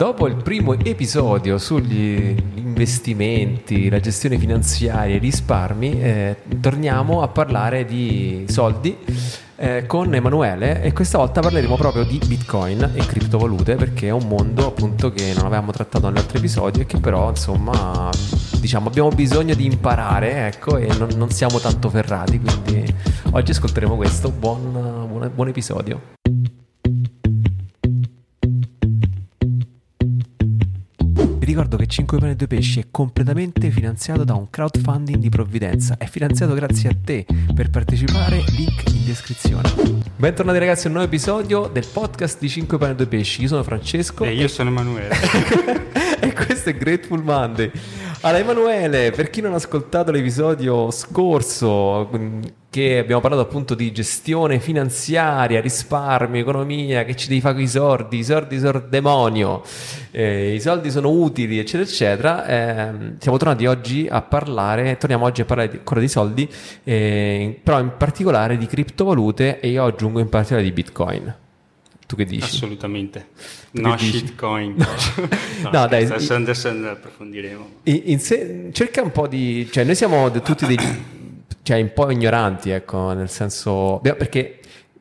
Dopo il primo episodio sugli investimenti, la gestione finanziaria i risparmi, eh, torniamo a parlare di soldi eh, con Emanuele e questa volta parleremo proprio di Bitcoin e criptovalute perché è un mondo appunto che non avevamo trattato negli altri episodi e che però insomma diciamo abbiamo bisogno di imparare ecco e non, non siamo tanto ferrati quindi oggi ascolteremo questo buon, buon, buon episodio. Ricordo che 5 pane e 2 pesci è completamente finanziato da un crowdfunding di provvidenza. È finanziato grazie a te. Per partecipare, link in descrizione. Bentornati ragazzi a un nuovo episodio del podcast di 5 pane e 2 pesci. Io sono Francesco. E io sono Emanuele. e questo è Grateful Monday. Allora, Emanuele, per chi non ha ascoltato l'episodio scorso, che abbiamo parlato appunto di gestione finanziaria, risparmio, economia, che ci devi fare con i soldi, i soldi sono demonio, eh, i soldi sono utili, eccetera, eccetera. Eh, siamo tornati oggi a parlare, torniamo oggi a parlare ancora di soldi, eh, però in particolare di criptovalute e io aggiungo in particolare di Bitcoin. Tu che dici? Assolutamente. Tu no shitcoin. No, no dai. Adesso, adesso approfondiremo. In, in se, cerca un po' di... Cioè, noi siamo tutti dei... cioè, un po' ignoranti, ecco, nel senso... Perché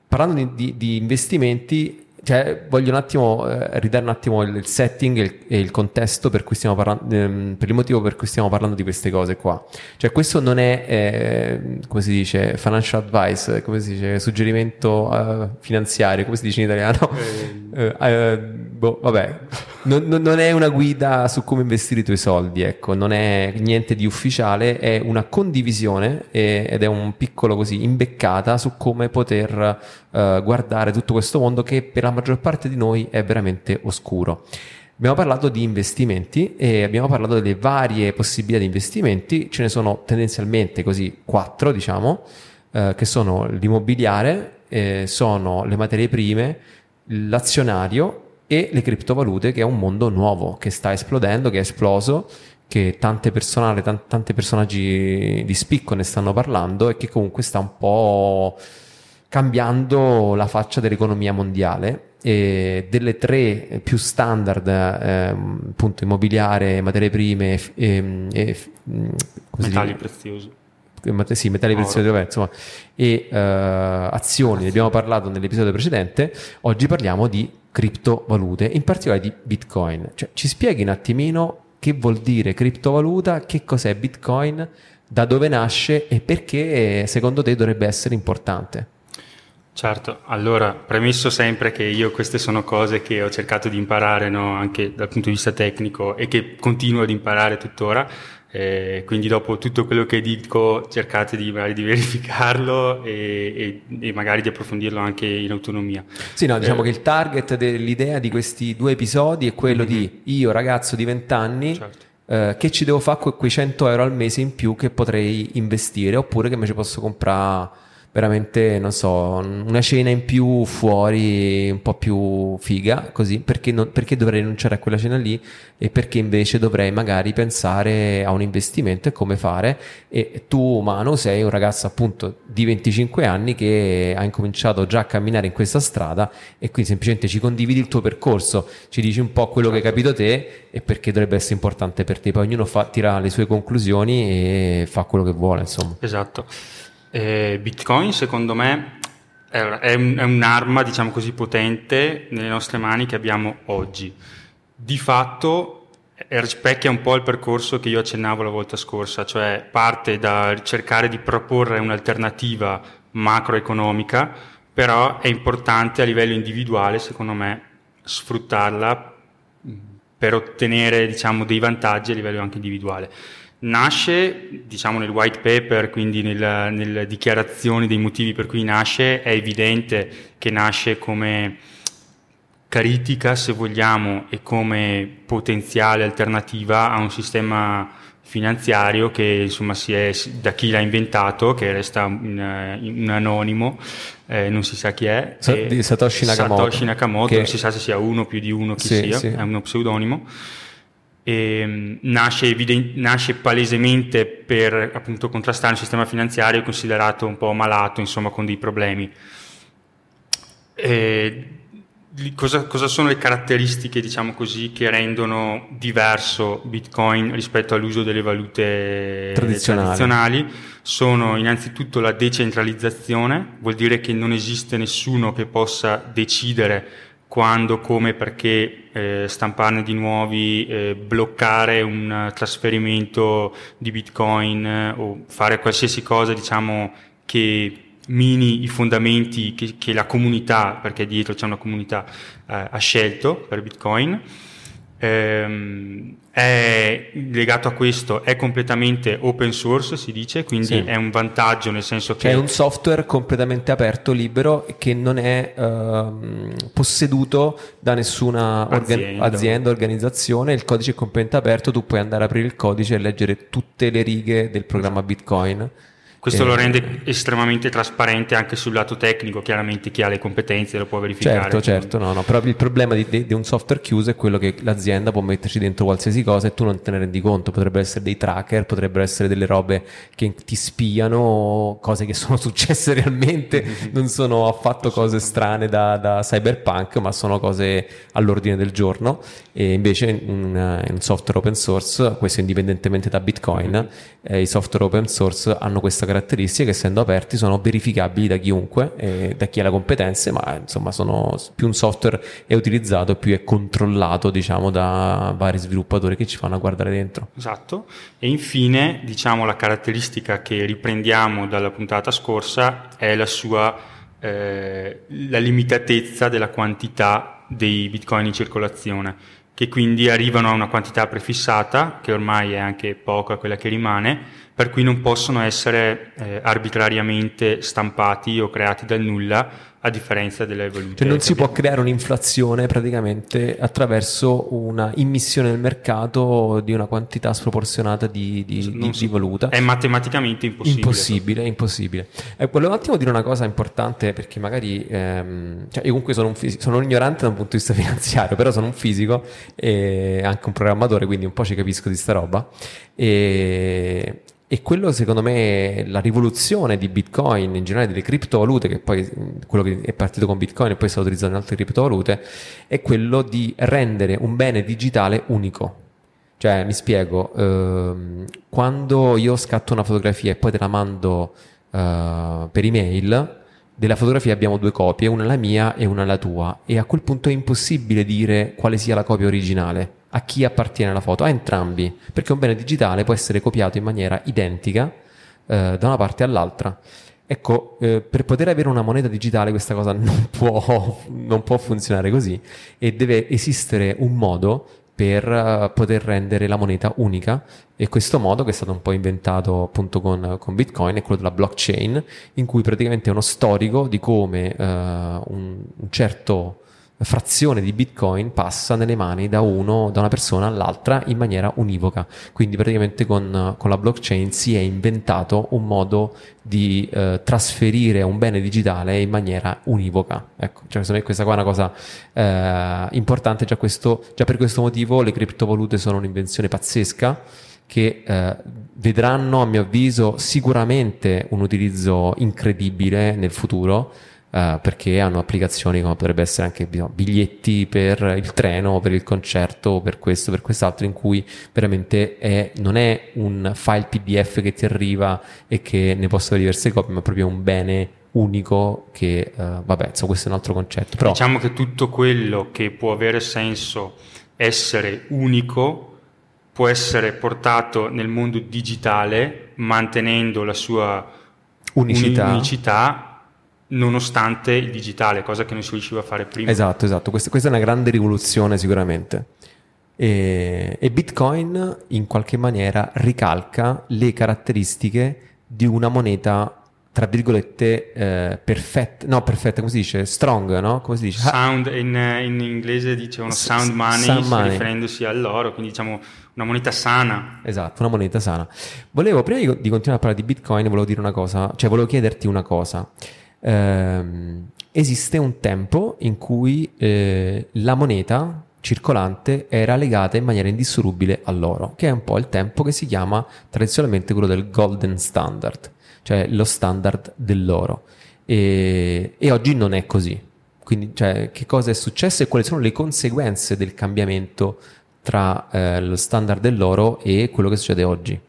parlando di, di, di investimenti cioè, voglio un attimo eh, ridare un attimo il, setting e il, e il, contesto per cui stiamo parlando, ehm, per il motivo per cui stiamo parlando di queste cose qua. Cioè, questo non è, eh, come si dice, financial advice, come si dice, suggerimento uh, finanziario, come si dice in italiano? Eh. Uh, boh, vabbè, non, non, è una guida su come investire i tuoi soldi, ecco, non è niente di ufficiale, è una condivisione e, ed è un piccolo così imbeccata su come poter uh, guardare tutto questo mondo che per la maggior parte di noi è veramente oscuro. Abbiamo parlato di investimenti e abbiamo parlato delle varie possibilità di investimenti, ce ne sono tendenzialmente così quattro, diciamo, eh, che sono l'immobiliare, eh, sono le materie prime, l'azionario e le criptovalute, che è un mondo nuovo che sta esplodendo, che è esploso, che tante persone, t- tanti personaggi di spicco ne stanno parlando e che comunque sta un po' cambiando la faccia dell'economia mondiale. E delle tre più standard, eh, appunto immobiliare, materie prime e, e metalli preziosi sì, metalli preziosi, vabbè, insomma, e uh, azioni, ne abbiamo parlato nell'episodio precedente, oggi parliamo di criptovalute, in particolare di Bitcoin. Cioè, ci spieghi un attimino che vuol dire criptovaluta, che cos'è Bitcoin, da dove nasce e perché secondo te dovrebbe essere importante? Certo, allora premesso sempre che io queste sono cose che ho cercato di imparare no, anche dal punto di vista tecnico e che continuo ad imparare tuttora, eh, quindi dopo tutto quello che dico cercate di, magari di verificarlo e, e, e, magari di approfondirlo anche in autonomia. Sì, no, diciamo eh, che il target dell'idea di questi due episodi è quello mm-hmm. di io ragazzo di 20 anni certo. eh, che ci devo fare con quei 100 euro al mese in più che potrei investire oppure che me ci posso comprare veramente, non so, una cena in più fuori, un po' più figa, così, perché, non, perché dovrei rinunciare a quella cena lì e perché invece dovrei magari pensare a un investimento e come fare. E tu, Manu, sei un ragazzo appunto di 25 anni che ha incominciato già a camminare in questa strada e quindi semplicemente ci condividi il tuo percorso, ci dici un po' quello certo. che hai capito te e perché dovrebbe essere importante per te. Poi ognuno fa, tira le sue conclusioni e fa quello che vuole, insomma. Esatto. Eh, Bitcoin secondo me è, un, è, un'arma, diciamo così, potente nelle nostre mani che abbiamo oggi. Di fatto rispecchia un po' il percorso che io accennavo la volta scorsa, cioè parte da cercare di proporre un'alternativa macroeconomica, però è importante a livello individuale, secondo me, sfruttarla per ottenere diciamo, dei vantaggi a livello anche individuale. Nasce, diciamo nel white paper, quindi nel, nelle dichiarazioni dei motivi per cui nasce, è evidente che nasce come critica, se vogliamo, e come potenziale alternativa a un sistema finanziario che insomma si è, da chi l'ha inventato, che resta un, un anonimo, eh, non si sa chi è. Sa, Satoshi Nakamoto. Satoshi Nakamoto, che... non si sa se sia uno più di uno chi sì, sia, sì. è uno pseudonimo e, mm, nasce, evident- nasce, palesemente per appunto contrastare un sistema finanziario considerato un po' malato, insomma con dei problemi. E cosa, cosa, sono le caratteristiche, diciamo così, che rendono diverso Bitcoin rispetto all'uso delle valute tradizionali. tradizionali? Sono innanzitutto la decentralizzazione, vuol dire che non esiste nessuno che possa decidere quando, come, perché eh, stamparne di nuovi, eh, bloccare un trasferimento di Bitcoin eh, o fare qualsiasi cosa, diciamo, che mini i fondamenti che, che, la comunità, perché dietro c'è una comunità, eh, ha scelto per Bitcoin. Ehm, è legato a questo, è completamente open source, si dice, quindi sì. è un vantaggio nel senso che... È un software completamente aperto, libero, che non è ehm, posseduto da nessuna azienda. Organ- azienda, organizzazione, il codice è completamente aperto, tu puoi andare a aprire il codice e leggere tutte le righe del programma Bitcoin questo eh, lo rende estremamente trasparente anche sul lato tecnico, chiaramente chi ha le competenze lo può verificare. Certo, certo, no, no, però il problema di, di, di, un software chiuso è quello che l'azienda può metterci dentro qualsiasi cosa e tu non te ne rendi conto, potrebbero essere dei tracker, potrebbero essere delle robe che ti spiano, cose che sono successe realmente, non sono affatto cose strane da, da cyberpunk, ma sono cose all'ordine del giorno. E invece in, in software open source, questo indipendentemente da Bitcoin, eh, i software open source hanno questa caratteristiche che essendo aperti sono verificabili da chiunque, eh, da chi ha le competenze, ma insomma sono più un software è utilizzato, più è controllato diciamo da vari sviluppatori che ci fanno guardare dentro. Esatto. E infine diciamo la caratteristica che riprendiamo dalla puntata scorsa è la sua eh, la limitatezza della quantità dei bitcoin in circolazione che quindi arrivano a una quantità prefissata, che ormai è anche poca quella che rimane, per cui non possono essere eh, arbitrariamente stampati o creati dal nulla, a differenza delle valute. Cioè non si può creare un'inflazione praticamente attraverso una immissione nel mercato di una quantità sproporzionata di, di, di, di valuta. È matematicamente impossibile. Impossibile, impossibile. Eh, volevo un attimo dire una cosa importante perché magari, ehm, cioè io comunque sono un, fisico, sono un ignorante da un punto di vista finanziario, però sono un fisico e anche un programmatore, quindi un po' ci capisco di sta roba. E, e quello secondo me la rivoluzione di Bitcoin, in generale delle criptovalute, che poi quello che è partito con Bitcoin e poi sta utilizzando altre criptovalute, è quello di rendere un bene digitale unico. Cioè, mi spiego, ehm, quando io scatto una fotografia e poi te la mando eh, per email, della fotografia abbiamo due copie, una la mia e una la tua, e a quel punto è impossibile dire quale sia la copia originale a chi appartiene la foto, a entrambi, perché un bene digitale può essere copiato in maniera identica eh, da una parte all'altra. Ecco, eh, per poter avere una moneta digitale questa cosa non può, non può funzionare così e deve esistere un modo per uh, poter rendere la moneta unica e questo modo che è stato un po' inventato appunto con, con Bitcoin è quello della blockchain in cui praticamente è uno storico di come uh, un, un certo frazione di bitcoin passa nelle mani da uno, da una persona all'altra in maniera univoca. Quindi praticamente con, con la blockchain si è inventato un modo di eh, trasferire un bene digitale in maniera univoca. Ecco, cioè secondo me questa qua è una cosa eh, importante, già, questo, già per questo motivo le criptovalute sono un'invenzione pazzesca che eh, vedranno a mio avviso sicuramente un utilizzo incredibile nel futuro Uh, perché hanno applicazioni come potrebbe essere anche biglietti per il treno, per il concerto, per questo, per quest'altro, in cui veramente è, non è un file PDF che ti arriva e che ne posso avere diverse copie, ma proprio un bene unico che, uh, vabbè, insomma, questo è un altro concetto. Però... Diciamo che tutto quello che può avere senso essere unico può essere portato nel mondo digitale mantenendo la sua unicità, unicità nonostante il digitale, cosa che non si riusciva a fare prima. Esatto, esatto, questa, questa è una grande rivoluzione sicuramente. E, e, Bitcoin in qualche maniera ricalca le caratteristiche di una moneta tra virgolette eh, perfetta, no perfetta, come si dice? Strong, no? Come si dice? Sound, in, in inglese dicevano sound money, sound money, riferendosi all'oro, quindi diciamo una moneta sana. Esatto, una moneta sana. Volevo, prima di, di continuare a parlare di Bitcoin, volevo dire una cosa, cioè volevo chiederti una cosa ehm, esiste un tempo in cui eh, la moneta circolante era legata in maniera indissolubile all'oro, che è un po' il tempo che si chiama tradizionalmente quello del golden standard, cioè lo standard dell'oro. E, e oggi non è così. Quindi, cioè, che cosa è successo e quali sono le conseguenze del cambiamento tra eh, lo standard dell'oro e quello che succede oggi?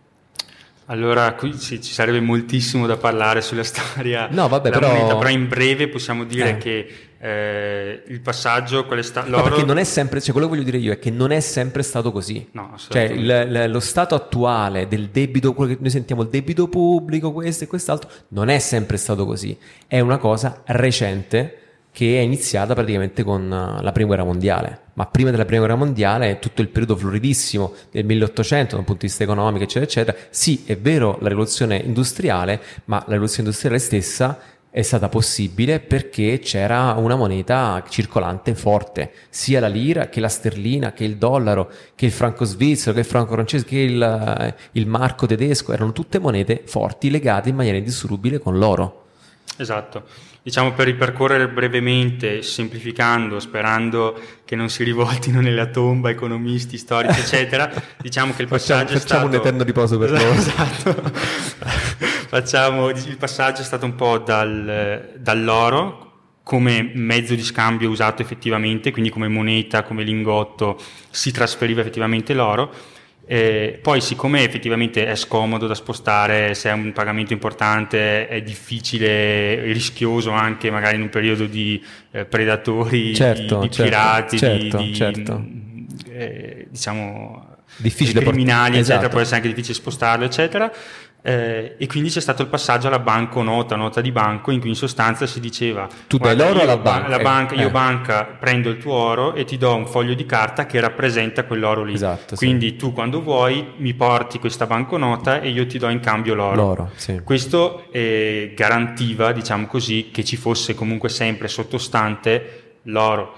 Allora, qui ci, ci, sarebbe moltissimo da parlare sulla storia no, vabbè, della però... moneta, però in breve possiamo dire Eh. che eh, il passaggio, quelle sta- No, perché non è sempre, cioè quello che voglio dire io è che non è sempre stato così. No, Cioè il- lo stato attuale del debito, quello che noi sentiamo il debito pubblico, questo e quest'altro, non è sempre stato così. È una cosa recente che è iniziata praticamente con eh, la prima guerra mondiale. Ma prima della prima guerra mondiale, tutto il periodo floridissimo del 1800 da un punto di vista economico, eccetera, eccetera. Sì, è vero la rivoluzione industriale, ma la rivoluzione industriale stessa è stata possibile perché c'era una moneta circolante forte, sia la lira che la sterlina, che il dollaro, che il franco svizzero, che il franco francese, che il, eh, il marco tedesco, erano tutte monete forti legate in maniera indissolubile con l'oro. Esatto. Diciamo per ripercorrere brevemente, semplificando, sperando che non si rivoltino nella tomba economisti, storici, eccetera, diciamo che il Facciamo, passaggio è facciamo stato... un eterno riposo per loro. Esatto. Facciamo, il passaggio è stato un po' dal- dall'oro come mezzo di scambio usato effettivamente, quindi come moneta, come lingotto, si trasferiva effettivamente l'oro. Eh, poi, siccome effettivamente è scomodo da spostare, se è un pagamento importante, è difficile, rischioso anche magari in un periodo di eh, predatori, Certo, di, di certo, pirati, certo, di, certo. eh, diciamo Difficile di port- criminali, eccetera, esatto. può essere anche difficile spostarlo, eccetera. Eh, e quindi c'è stato il passaggio alla banconota, nota di banco, in cui in sostanza si diceva: Tu dai "Guarda, l'oro io alla ba- banca". la banca- io Eh. banca prendo il tuo oro e ti do un foglio di carta che rappresenta quell'oro lì. Esatto, sì. quindi tu quando vuoi mi porti questa banconota e io ti do in cambio l'oro. L'oro, sì. Questo eh, garantiva, diciamo così, che ci fosse comunque sempre sottostante l'oro.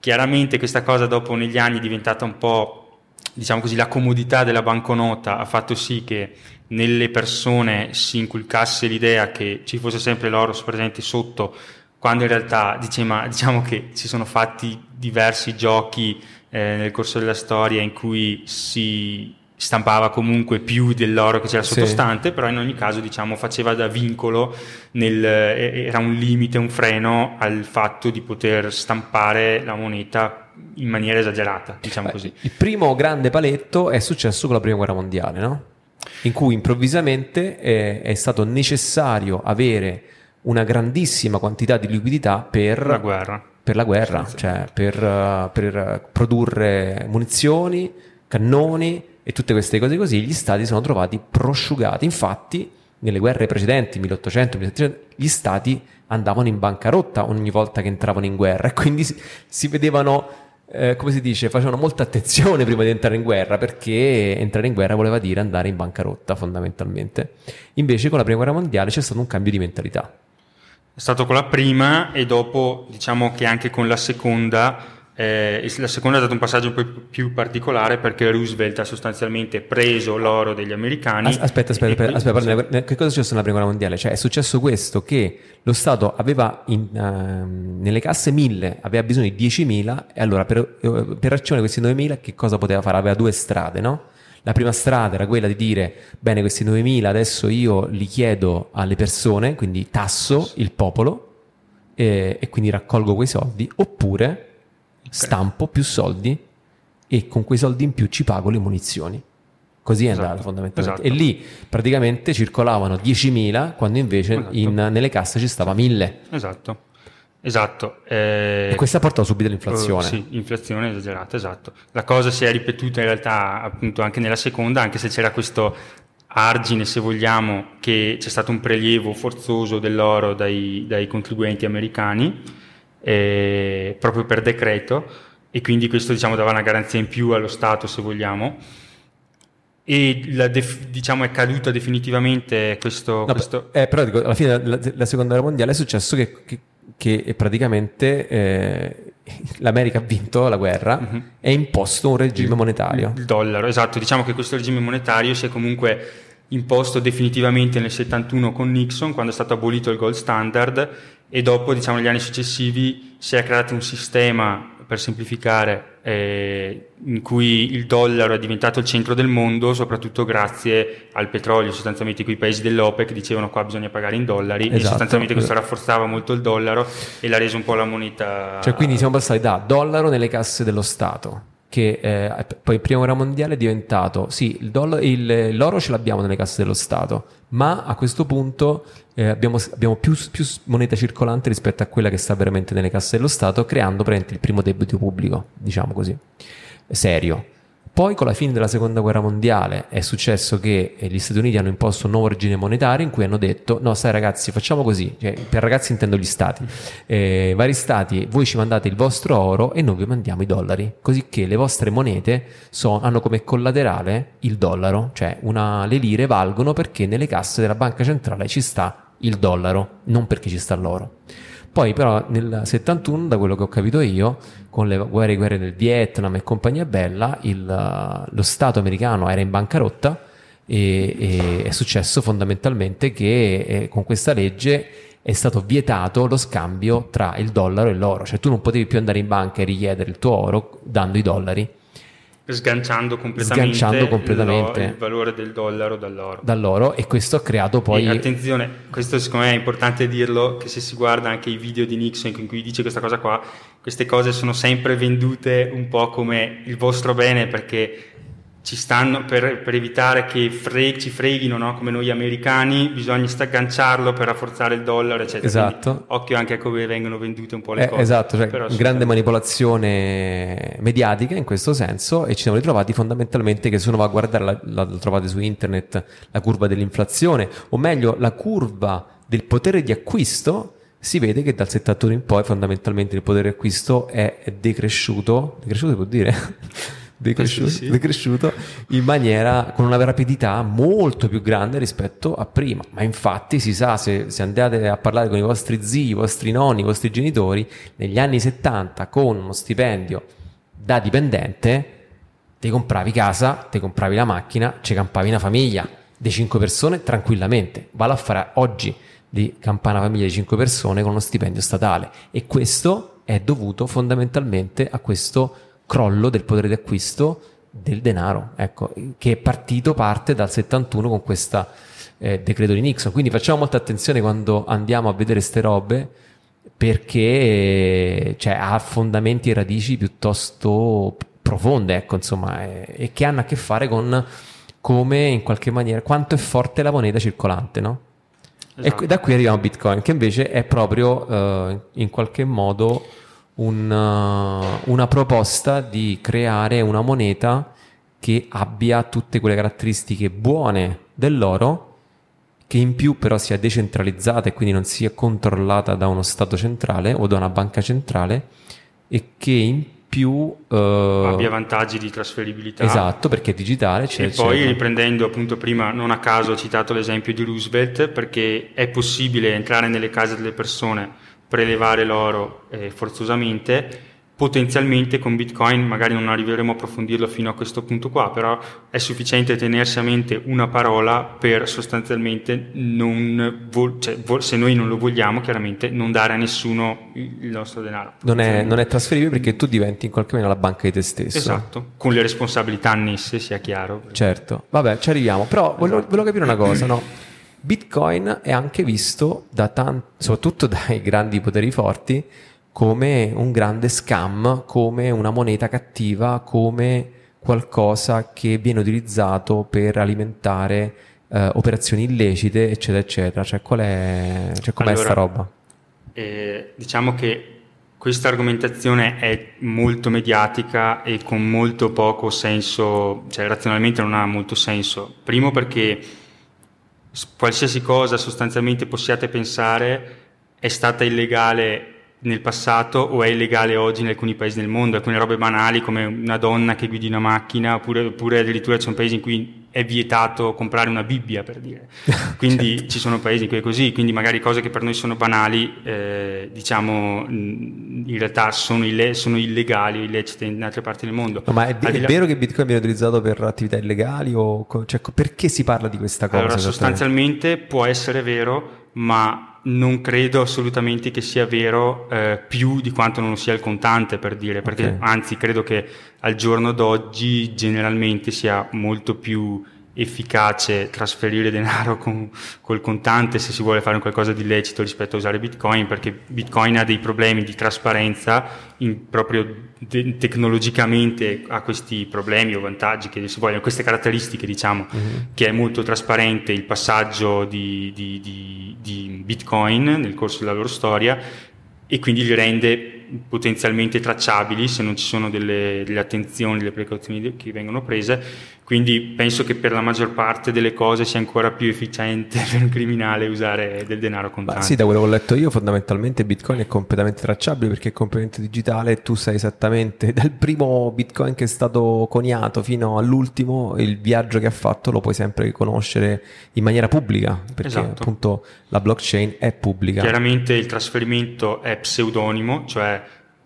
Chiaramente questa cosa dopo negli anni è diventata un po', diciamo così, la comodità della banconota ha fatto sì che nelle persone si inculcasse l'idea che ci fosse sempre l'oro presente sotto, quando in realtà diciamo, diciamo che si sono fatti diversi giochi eh, nel corso della storia in cui si stampava comunque più dell'oro che c'era Sì. sottostante, però in ogni caso diciamo faceva da vincolo, nel, eh, era un limite, un freno al fatto di poter stampare la moneta in maniera esagerata, diciamo Beh, così. Il primo grande paletto è successo con la prima guerra mondiale, no? In cui improvvisamente eh, è stato necessario avere una grandissima quantità di liquidità per La guerra. per la guerra, Sì, sì. cioè per, uh, per produrre munizioni, cannoni e tutte queste cose così, gli stati sono trovati prosciugati. Infatti, nelle guerre precedenti, 1800, 1700, gli stati andavano in bancarotta ogni volta che entravano in guerra e quindi si, si vedevano, eh, come si dice, facevano molta attenzione prima di entrare in guerra perché entrare in guerra voleva dire andare in bancarotta fondamentalmente. Invece con la prima guerra mondiale c'è stato un cambio di mentalità. È stato con la prima e dopo diciamo che anche con la seconda, eh, la seconda è stato un passaggio un po' più particolare perché Roosevelt ha sostanzialmente preso l'oro degli americani. As- Aspetta, aspetta, aspetta, aspetta, parla- che cosa è successo nella prima guerra mondiale? Cioè è successo questo che lo Stato aveva in, ehm, nelle casse 1000, aveva bisogno di 10.000 e allora per, eh, per racimolare questi 9.000 che cosa poteva fare? Aveva due strade, no? La prima strada era quella di dire, bene, questi 9.000 adesso io li chiedo alle persone, quindi tasso il popolo e, e quindi raccolgo quei soldi, oppure stampo più soldi e con quei soldi in più ci pago le munizioni. Così è Esatto, andato fondamentalmente. esatto. E lì praticamente circolavano 10.000 quando invece Esatto. in- nelle casse ci stava 1.000. Esatto, esatto. eh, E questa portò subito all'inflazione. Eh, sì, inflazione esagerata, esatto. La cosa si è ripetuta in realtà appunto anche nella seconda, anche se c'era questo argine, se vogliamo, che c'è stato un prelievo forzoso dell'oro dai, dai contribuenti americani, eh, proprio per decreto, e quindi questo diciamo dava una garanzia in più allo Stato, se vogliamo. E def- diciamo è caduta definitivamente questo... No, questo- eh, però dico, alla fine della, della seconda guerra mondiale è successo che, che- che praticamente eh, l'America ha vinto la guerra Mhm. e ha imposto un regime monetario. Il dollaro, esatto. Diciamo che questo regime monetario si è comunque imposto definitivamente nel 71 con Nixon, quando è stato abolito il gold standard, e dopo, diciamo, negli anni successivi si è creato un sistema, per semplificare, eh, in cui il dollaro è diventato il centro del mondo, soprattutto grazie al petrolio, sostanzialmente quei paesi dell'OPEC dicevano qua bisogna pagare in dollari esatto. e sostanzialmente questo rafforzava molto il dollaro e l'ha reso un po' la moneta... Cioè quindi siamo passati da dollaro nelle casse dello Stato che eh, poi prima guerra mondiale è diventato sì, il dollaro, il, l'oro ce l'abbiamo nelle casse dello Stato, ma a questo punto eh, abbiamo, abbiamo più, più, moneta circolante rispetto a quella che sta veramente nelle casse dello Stato, creando il primo debito pubblico, diciamo così, serio. Poi con la fine della seconda guerra mondiale è successo che eh, gli Stati Uniti hanno imposto un nuovo regime monetario in cui hanno detto no sai ragazzi facciamo così, cioè, per ragazzi intendo gli stati, eh, vari stati voi ci mandate il vostro oro e noi vi mandiamo i dollari, così che le vostre monete so, hanno come collaterale il dollaro, cioè una, le lire valgono perché nelle casse della banca centrale ci sta il dollaro, non perché ci sta l'oro. Poi però nel 71, da quello che ho capito io, con le guerre, guerre del Vietnam e compagnia bella, il, lo Stato americano era in bancarotta e, e è successo fondamentalmente che eh, con questa legge è stato vietato lo scambio tra il dollaro e l'oro, cioè tu non potevi più andare in banca e richiedere il tuo oro dando i dollari sganciando completamente, sganciando completamente il, valore del dollaro dall'oro. dall'oro. E questo ha creato poi. E attenzione, questo secondo me è importante dirlo: che se si guarda anche i video di Nixon in cui dice questa cosa qua, queste cose sono sempre vendute un po' come il vostro bene perché ci stanno per, per evitare che fre- ci freghino no? come noi americani, bisogna stagganciarlo per rafforzare il dollaro, eccetera. Esatto. Quindi, occhio anche a come vengono vendute un po' le eh, cose. Esatto, cioè, Però, grande manipolazione mediatica in questo senso e ci siamo ritrovati fondamentalmente che se uno va a guardare, la, la, la trovate su internet, la curva dell'inflazione, o meglio la curva del potere di acquisto, si vede che dal 71 in poi fondamentalmente il potere di acquisto è decresciuto, decresciuto si può dire? Decresciuto, sì, sì. decresciuto in maniera con una rapidità molto più grande rispetto a prima. Ma infatti si sa, se, se, andate a parlare con i vostri zii, i vostri nonni, i vostri genitori, negli anni 70 con uno stipendio da dipendente, ti compravi casa, ti compravi la macchina, ci campavi una famiglia di 5 persone tranquillamente. Vado a fare oggi di campare una famiglia di 5 persone con uno stipendio statale e questo è dovuto fondamentalmente a questo crollo del potere d'acquisto del denaro, ecco, che è partito, parte dal 71 con questo eh, decreto di Nixon. Quindi facciamo molta attenzione quando andiamo a vedere queste robe perché cioè, ha fondamenti e radici piuttosto profonde, ecco, insomma, e, e che hanno a che fare con come in qualche maniera quanto è forte la moneta circolante, no? Esatto. E da qui arriviamo a Bitcoin, che invece è proprio uh, in qualche modo una, uh, una proposta di creare una moneta che abbia tutte quelle caratteristiche buone dell'oro, che in più però sia decentralizzata e quindi non sia controllata da uno Stato centrale o da una banca centrale e che in più uh, abbia vantaggi di trasferibilità. Esatto, perché è digitale. C'è, e poi riprendendo appunto prima, non a caso ho citato l'esempio di Roosevelt, perché è possibile entrare nelle case delle persone prelevare l'oro eh, forzosamente, potenzialmente con Bitcoin magari non arriveremo a approfondirlo fino a questo punto qua, però è sufficiente tenersi a mente una parola per sostanzialmente non, vo- cioè, vo- se noi non lo vogliamo chiaramente non dare a nessuno il nostro denaro. Non è, non è, trasferibile perché tu diventi in qualche maniera la banca di te stesso. Esatto, con le responsabilità annesse sia chiaro. Certo, vabbè ci arriviamo, però esatto. volevo, volevo capire una cosa, no? Bitcoin è anche visto, da tanti, soprattutto dai grandi poteri forti, come un grande scam, come una moneta cattiva, come qualcosa che viene utilizzato per alimentare eh, operazioni illecite, eccetera, eccetera. Cioè, qual è, cioè com'è allora, sta roba? Eh, diciamo che questa argomentazione è molto mediatica e con molto poco senso, cioè razionalmente non ha molto senso. Primo perché qualsiasi cosa sostanzialmente possiate pensare è stata illegale nel passato o è illegale oggi in alcuni paesi del mondo, alcune robe banali come una donna che guidi una macchina oppure, oppure addirittura ci sono paesi in cui è vietato comprare una Bibbia per dire. Quindi certo. ci sono paesi in cui è così, quindi magari cose che per noi sono banali, eh, diciamo, in realtà sono, ille- sono illegali o illecite in altre parti del mondo. No, ma è, è vero che Bitcoin viene utilizzato per attività illegali o cioè, perché si parla di questa cosa? Allora, sostanzialmente può essere vero, ma non credo assolutamente che sia vero eh, più di quanto non sia il contante per dire, perché okay. anzi credo che al giorno d'oggi generalmente sia molto più efficace trasferire denaro con, col contante se si vuole fare qualcosa di illecito rispetto a usare Bitcoin, perché Bitcoin ha dei problemi di trasparenza, in, proprio de- tecnologicamente ha questi problemi o vantaggi che si vogliono, queste caratteristiche diciamo, mm-hmm. che è molto trasparente il passaggio di, di, di, di Bitcoin nel corso della loro storia e quindi li rende potenzialmente tracciabili se non ci sono delle, delle attenzioni, delle precauzioni che vengono prese quindi penso che per la maggior parte delle cose sia ancora più efficiente per un criminale usare del denaro contante. Beh, sì, da quello che ho letto io, fondamentalmente Bitcoin è completamente tracciabile perché è completamente digitale e tu sai esattamente dal primo Bitcoin che è stato coniato fino all'ultimo, il viaggio che ha fatto lo puoi sempre conoscere in maniera pubblica perché esatto. appunto la blockchain è pubblica. Chiaramente il trasferimento è pseudonimo, cioè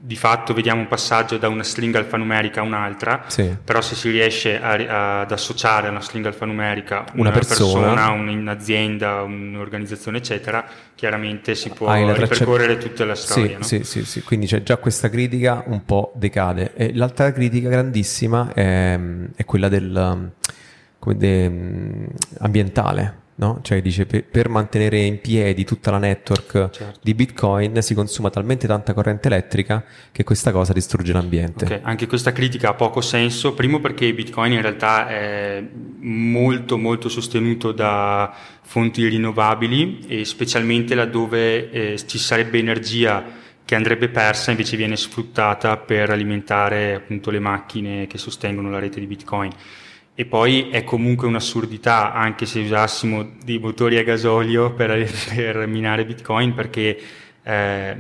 di fatto vediamo un passaggio da una stringa alfanumerica a un'altra, sì. però se si riesce a, a, ad associare a una stringa alfanumerica una, una persona, persona un'azienda, un'organizzazione, eccetera, chiaramente si può ripercorrere tutta la storia. Sì, no? sì, sì, quindi c'è già questa critica un po' decade. E l'altra critica grandissima è, è quella del, de, ambientale No? Cioè dice per, per, mantenere in piedi tutta la network certo. di Bitcoin si consuma talmente tanta corrente elettrica che questa cosa distrugge l'ambiente. Okay. Anche questa critica ha poco senso, primo perché Bitcoin in realtà è molto molto sostenuto da fonti rinnovabili e specialmente laddove eh, ci sarebbe energia che andrebbe persa invece viene sfruttata per alimentare appunto le macchine che sostengono la rete di Bitcoin e poi è comunque un'assurdità anche se usassimo dei motori a gasolio per, per minare bitcoin perché eh,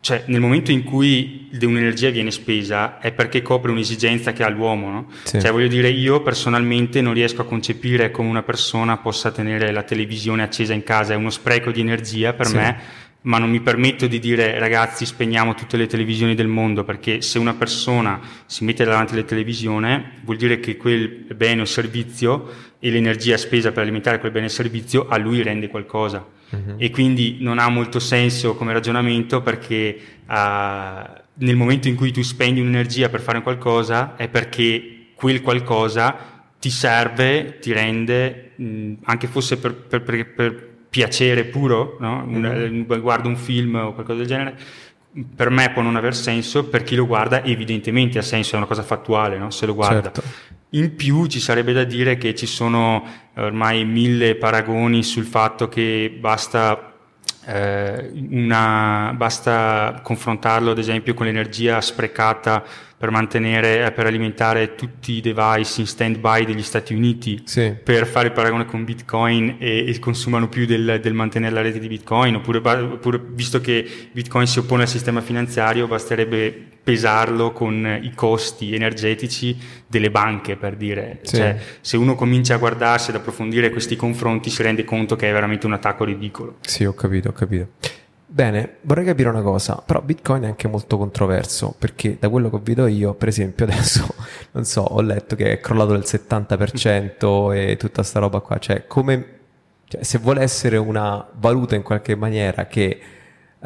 cioè, nel momento in cui un'energia viene spesa è perché copre un'esigenza che ha l'uomo no? sì. cioè voglio dire io personalmente non riesco a concepire come una persona possa tenere la televisione accesa in casa è uno spreco di energia per sì. me ma non mi permetto di dire ragazzi spegniamo tutte le televisioni del mondo perché se una persona si mette davanti alla televisione vuol dire che quel bene o servizio e l'energia spesa per alimentare quel bene o servizio a lui rende qualcosa uh-huh. e quindi non ha molto senso come ragionamento perché uh, nel momento in cui tu spendi un'energia per fare qualcosa è perché quel qualcosa ti serve, ti rende, mh, anche fosse per, per, per, per piacere puro, no? mm-hmm. guardo un film o qualcosa del genere, per me può non aver senso, per chi lo guarda evidentemente ha senso, è una cosa fattuale, no? se lo guarda. Certo. In più ci sarebbe da dire che ci sono ormai mille paragoni sul fatto che basta eh, una, basta confrontarlo ad esempio con l'energia sprecata per mantenere, eh, per alimentare tutti i device in stand-by degli Stati Uniti sì. per fare il paragone con Bitcoin e, e consumano più del, del, mantenere la rete di Bitcoin, oppure, oppure, visto che Bitcoin si oppone al sistema finanziario, basterebbe pesarlo con i costi energetici delle banche, per dire. Sì. Cioè, se uno comincia a guardarsi ad approfondire questi confronti si rende conto che è veramente un attacco ridicolo. Sì, ho capito, ho capito. Bene, vorrei capire una cosa, però Bitcoin è anche molto controverso, perché da quello che visto io, per esempio, adesso, non so, ho letto che è crollato del 70% e tutta sta roba qua, cioè come, cioè, se vuole essere una valuta in qualche maniera che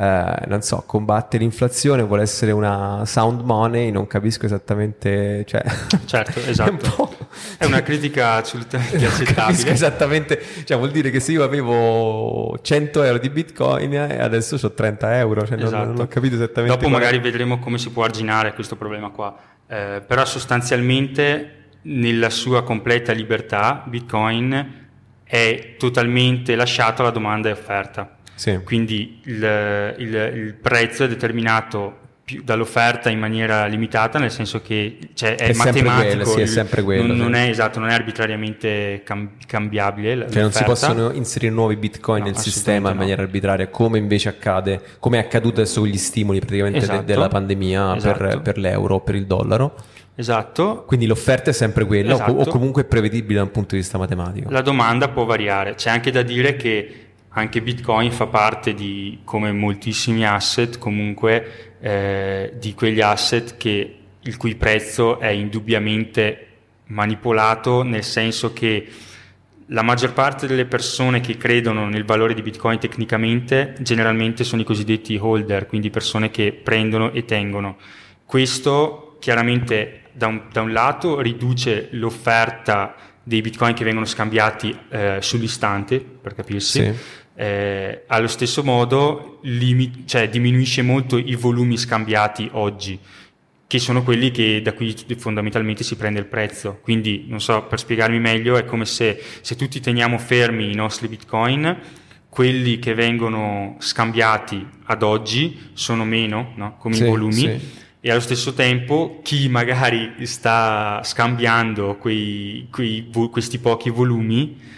eh, non so, combatte l'inflazione, vuole essere una sound money, non capisco esattamente, cioè... Certo, esatto. è, è, una critica assolutamente accettabile. esattamente, cioè vuol dire che se io avevo 100 euro di bitcoin e adesso ho 30 euro, cioè esatto. non, non, ho capito esattamente. Dopo magari è. vedremo come si può arginare questo problema qua, eh, però sostanzialmente nella sua completa libertà bitcoin è totalmente lasciato alla domanda e offerta sì. Quindi il, il, il, prezzo è determinato dall'offerta in maniera limitata, nel senso che cioè, è, è, matematico, quello, sì, è quello. Non, non, è esatto, non è arbitrariamente cam- cambiabile. Cioè non si possono inserire nuovi bitcoin no, nel sistema in maniera arbitraria, come invece accade, come è accaduto adesso con gli stimoli praticamente esatto, de- della pandemia esatto. per, per l'euro o per il dollaro. Esatto. Quindi l'offerta è sempre quella Esatto. o, o comunque è prevedibile da un punto di vista matematico. La domanda può variare. C'è anche da dire che anche Bitcoin fa parte di, come moltissimi asset, comunque eh, di quegli asset che, il cui prezzo è indubbiamente manipolato, nel senso che la maggior parte delle persone che credono nel valore di Bitcoin tecnicamente generalmente sono i cosiddetti holder, quindi persone che prendono e tengono. Questo chiaramente da un, da un lato riduce l'offerta dei Bitcoin che vengono scambiati eh, sull'istante, per capirsi, Sì. Eh, allo stesso modo limi- cioè, diminuisce molto i volumi scambiati oggi, che sono quelli che, da cui fondamentalmente si prende il prezzo. Quindi, non so, per spiegarmi meglio, è come se, se tutti teniamo fermi i nostri bitcoin, quelli che vengono scambiati ad oggi sono meno, no? come Sì, i volumi, sì. e allo stesso tempo chi magari sta scambiando quei- quei questi pochi volumi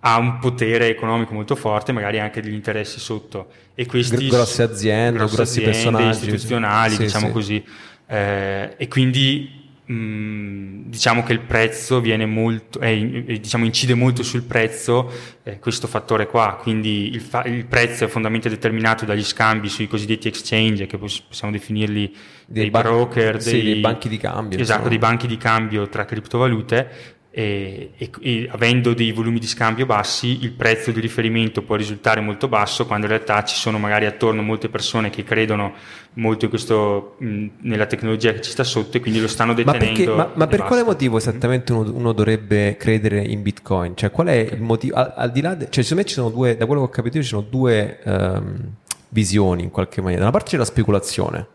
ha un potere economico molto forte, magari anche degli interessi sotto. E questi Gr- grosse aziende, grosse grossi aziende personaggi, istituzionali, sì, diciamo sì. così. Eh, e quindi mh, diciamo che il prezzo viene molto, eh, eh, diciamo incide molto sul prezzo eh, questo fattore qua, quindi il, fa- il prezzo è fondamentalmente determinato dagli scambi sui cosiddetti exchange, che pos- possiamo definirli dei, ban- broker, sì, dei banchi di cambio, Esatto, insomma. dei banchi di cambio tra criptovalute. E, e- e avendo dei volumi di scambio bassi, il prezzo di riferimento può risultare molto basso, quando in realtà ci sono magari attorno molte persone che credono molto in questo, mh, nella tecnologia che ci sta sotto e quindi lo stanno Ma, detenendo. perché, ma, ma per quale motivo esattamente uno, uno dovrebbe credere in Bitcoin? Cioè, qual è il motivo? Al, al di là, de- cioè, secondo me ci sono due, da quello che ho capito, io ci sono due ehm, visioni in qualche maniera. Da una parte c'è la speculazione,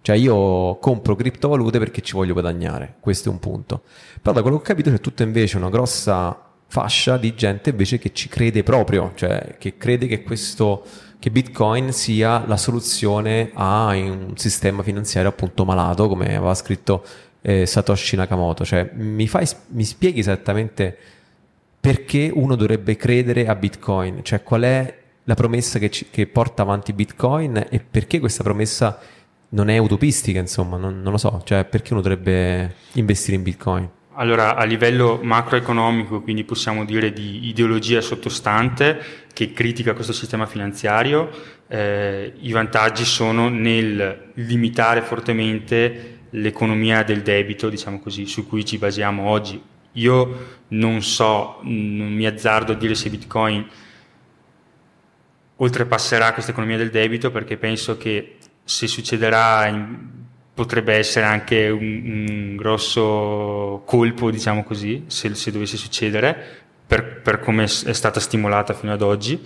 cioè io compro criptovalute perché ci voglio guadagnare, questo è un punto. Però da quello che ho capito c'è tutta invece una grossa fascia di gente invece che ci crede proprio, cioè che crede che questo che Bitcoin sia la soluzione a un sistema finanziario appunto malato, come aveva scritto eh, Satoshi Nakamoto. Cioè, mi, fai, mi spieghi esattamente perché uno dovrebbe credere a Bitcoin? Cioè, qual è la promessa che, ci- che porta avanti Bitcoin e perché questa promessa non è utopistica, insomma, non, non lo so. Cioè, perché uno dovrebbe investire in Bitcoin? Allora, a livello macroeconomico, quindi possiamo dire di ideologia sottostante che critica questo sistema finanziario, eh, i vantaggi sono nel limitare fortemente l'economia del debito, diciamo così, su cui ci basiamo oggi. Io non so, non mi azzardo a dire se Bitcoin oltrepasserà questa economia del debito perché penso che se succederà potrebbe essere anche un, un grosso colpo, diciamo così, se, se dovesse succedere, per, per come è stata stimolata fino ad oggi,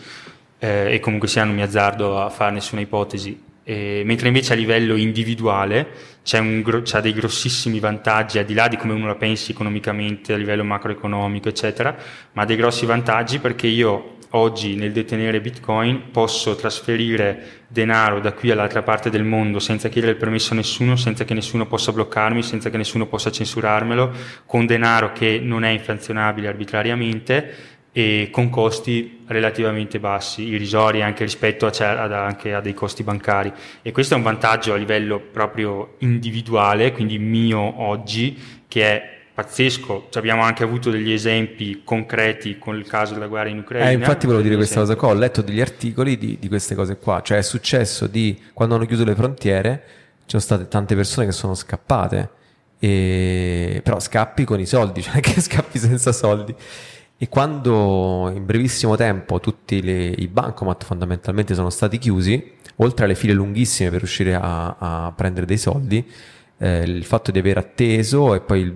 eh, e comunque sia non mi azzardo a fare nessuna ipotesi. Eh, mentre invece a livello individuale c'è, un c'ha dei grossissimi vantaggi, al di là di come uno la pensi economicamente, a livello macroeconomico, eccetera, ma dei grossi vantaggi perché io oggi nel detenere Bitcoin posso trasferire denaro da qui all'altra parte del mondo senza chiedere il permesso a nessuno, senza che nessuno possa bloccarmi, senza che nessuno possa censurarmelo, con denaro che non è inflazionabile arbitrariamente e con costi relativamente bassi, irrisori anche rispetto a, anche a dei costi bancari. E questo è un vantaggio a livello proprio individuale, quindi mio oggi, che è pazzesco. Ci abbiamo anche avuto degli esempi concreti con il caso della guerra in Ucraina. Eh, infatti volevo dire questa cosa qua, ho letto degli articoli di, di queste cose qua, cioè è successo di quando hanno chiuso le frontiere, ci sono state tante persone che sono scappate, e... però scappi con i soldi, cioè che scappi senza soldi. E quando in brevissimo tempo tutti le- i bancomat fondamentalmente sono stati chiusi, oltre alle file lunghissime per riuscire a, a prendere dei soldi, eh, il fatto di aver atteso e poi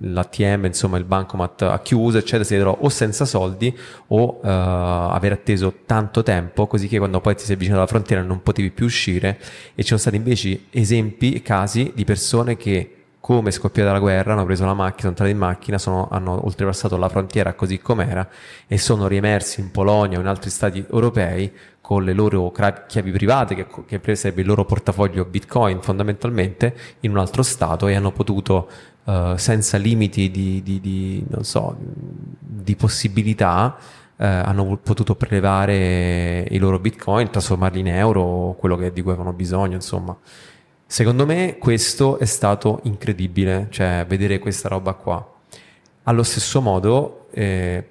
l'ATM, insomma il bancomat ha chiuso, eccetera, si vedrà o senza soldi o eh, aver atteso tanto tempo, così che quando poi ti sei avvicinato alla frontiera non potevi più uscire. E ci sono stati invece esempi casi di persone che come è scoppiata la guerra hanno preso la macchina, sono entrati in macchina, sono- hanno oltrepassato la frontiera così com'era e sono riemersi in Polonia o in altri stati europei con le loro chiavi private, che, che sarebbe il loro portafoglio Bitcoin fondamentalmente, in un altro stato e hanno potuto, eh, senza limiti di, di- di, so, di possibilità, eh, hanno potuto prelevare i loro Bitcoin, trasformarli in euro, quello che, di cui avevano bisogno, insomma. Secondo me questo è stato incredibile, cioè vedere questa roba qua. Allo stesso modo eh,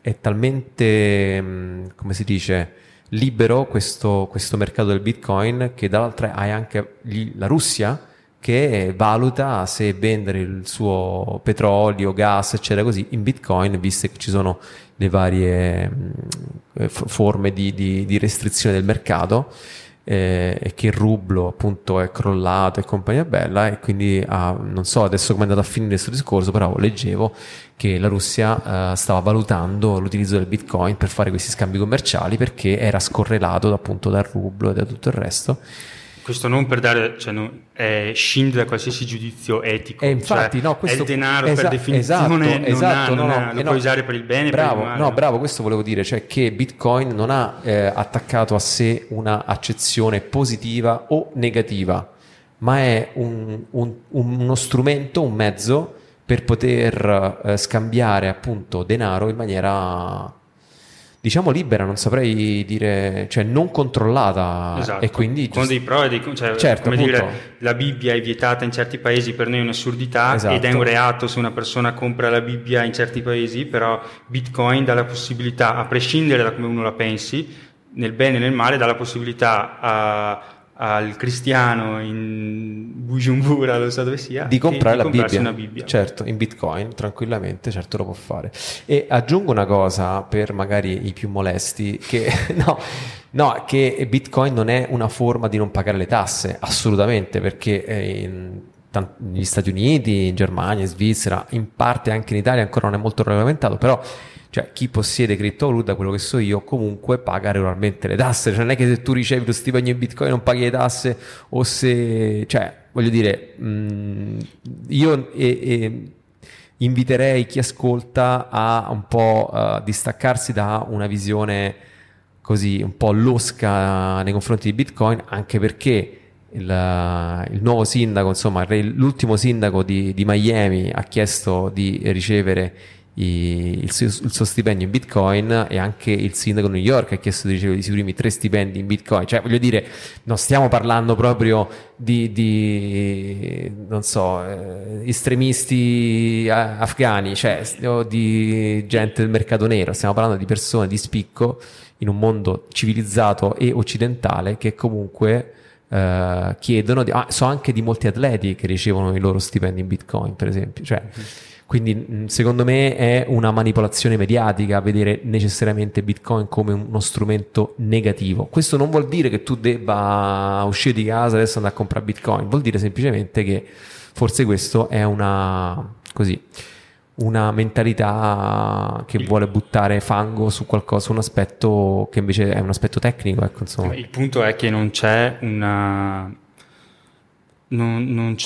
è talmente, mm, come si dice, libero questo, questo mercato del Bitcoin che dall'altra hai anche gli, la Russia che valuta se vendere il suo petrolio, gas, eccetera, così in Bitcoin, visto che ci sono le varie mh, mm, forme di, di, di, restrizione del mercato eh, e che il rublo appunto è crollato e compagnia bella e quindi ah, non so adesso come è andato a finire questo discorso, però leggevo che la Russia eh, stava valutando l'utilizzo del Bitcoin per fare questi scambi commerciali perché era scorrelato appunto dal rublo e da tutto il resto questo non per dare, cioè non, eh, scinde da qualsiasi giudizio etico. E infatti, cioè, no, questo, è il denaro esa- per definizione, esatto, esatto, non no, ha, non lo no, puoi usare per il bene bravo, per il. No, bravo, questo volevo dire, cioè che Bitcoin non ha eh, attaccato a sé una accezione positiva o negativa, ma è un, un, uno strumento, un mezzo per poter eh, scambiare appunto denaro in maniera diciamo libera, non saprei dire, cioè non controllata esatto. e quindi con dei pro e dei cioè, certo, come appunto. dire, la Bibbia è vietata in certi paesi per noi è un'assurdità Esatto. ed è un reato se una persona compra la Bibbia in certi paesi, però Bitcoin dà la possibilità, a prescindere da come uno la pensi, nel bene e nel male, dà la possibilità a al cristiano in Bujumbura, non so dove sia, di comprare di la Bibbia. una Bibbia. Certo, in Bitcoin, tranquillamente, certo lo può fare. E aggiungo una cosa per magari i più molesti, che no, no, che Bitcoin non è una forma di non pagare le tasse, assolutamente, perché in, negli Stati Uniti, in Germania, in Svizzera, in parte anche in Italia ancora non è molto regolamentato, però cioè chi possiede criptovaluta, quello che so io, comunque paga regolarmente le tasse, cioè non è che se tu ricevi lo stipendio in bitcoin non paghi le tasse o se, cioè voglio dire, mh, io e, e inviterei chi ascolta a un po' uh, distaccarsi da una visione così un po' losca nei confronti di bitcoin, anche perché il, il, nuovo sindaco, insomma, l'ultimo sindaco di, di Miami ha chiesto di ricevere i, il, suo, il, suo, stipendio in bitcoin e anche il sindaco di New York ha chiesto di ricevere i suoi primi tre stipendi in bitcoin. Cioè voglio dire non stiamo parlando proprio di, di non so eh, estremisti afghani cioè o di gente del mercato nero stiamo parlando di persone di spicco in un mondo civilizzato e occidentale che comunque eh, chiedono di, ah, so anche di molti atleti che ricevono i loro stipendi in bitcoin per esempio cioè mm-hmm quindi secondo me è una manipolazione mediatica vedere necessariamente Bitcoin come uno strumento negativo. Questo non vuol dire che tu debba uscire di casa e adesso andare a comprare Bitcoin, vuol dire semplicemente che forse questo è una così una mentalità che vuole buttare fango su qualcosa, su un aspetto che invece è un aspetto tecnico. Ecco, Il punto è che non c'è una non, non,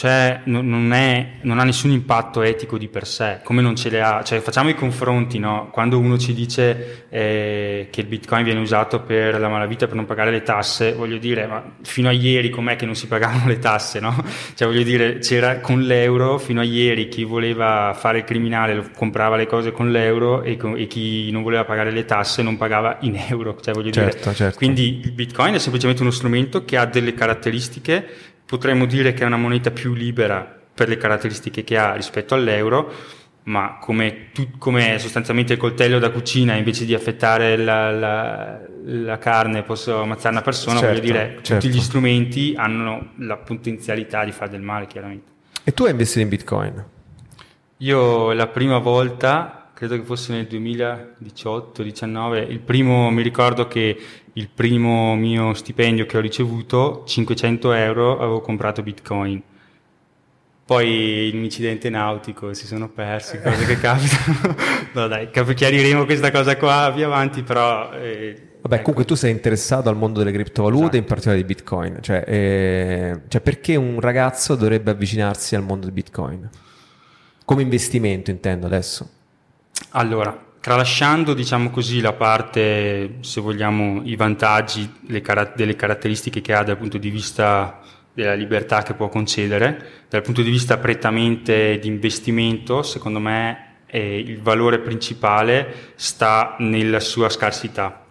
non, non, è, non, ha nessun impatto etico di per sé, come non ce le ha. Cioè, facciamo i confronti, no? Quando uno ci dice eh, che il bitcoin viene usato per la malavita per non pagare le tasse, voglio dire, ma fino a ieri com'è che non si pagavano le tasse, no? Cioè, voglio dire, c'era con l'euro, fino a ieri chi voleva fare il criminale comprava le cose con l'euro e, con, e chi non voleva pagare le tasse non pagava in euro. Cioè, voglio certo, dire, certo. Quindi il bitcoin è semplicemente uno strumento che ha delle caratteristiche potremmo dire che è una moneta più libera per le caratteristiche che ha rispetto all'euro, ma come, tu, come sostanzialmente il coltello da cucina, invece di affettare la, la, la carne posso ammazzare una persona, certo, voglio dire, certo. tutti gli strumenti hanno la potenzialità di fare del male, chiaramente. E tu hai investito in Bitcoin? Io la prima volta, credo che fosse nel 2018-19, il primo, mi ricordo che il primo mio stipendio che ho ricevuto, 500 euro, avevo comprato bitcoin. Poi un incidente nautico si sono persi, cose che capitano. no dai, chiariremo questa cosa qua più avanti, però... Eh, Vabbè, ecco. comunque tu sei interessato al mondo delle criptovalute, esatto. in particolare di Bitcoin. Cioè, eh, cioè, perché un ragazzo dovrebbe avvicinarsi al mondo di Bitcoin? Come investimento intendo adesso. Allora, Tralasciando, diciamo così, la parte, se vogliamo, i vantaggi, le car- delle caratteristiche che ha dal punto di vista della libertà che può concedere, dal punto di vista prettamente di investimento, secondo me eh, il valore principale sta nella sua scarsità,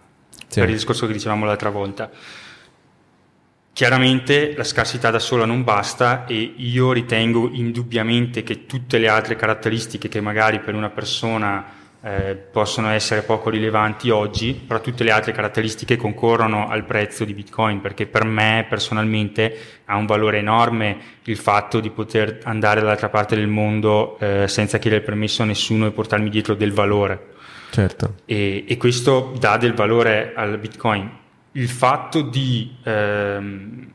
sì. per il discorso che dicevamo l'altra volta. Chiaramente la scarsità da sola non basta e io ritengo indubbiamente che tutte le altre caratteristiche che magari per una persona eh, possono essere poco rilevanti oggi, però tutte le altre caratteristiche concorrono al prezzo di Bitcoin perché per me personalmente ha un valore enorme il fatto di poter andare dall'altra parte del mondo eh, senza chiedere permesso a nessuno e portarmi dietro del valore. Certo. E, e questo dà del valore al Bitcoin il fatto di, ehm,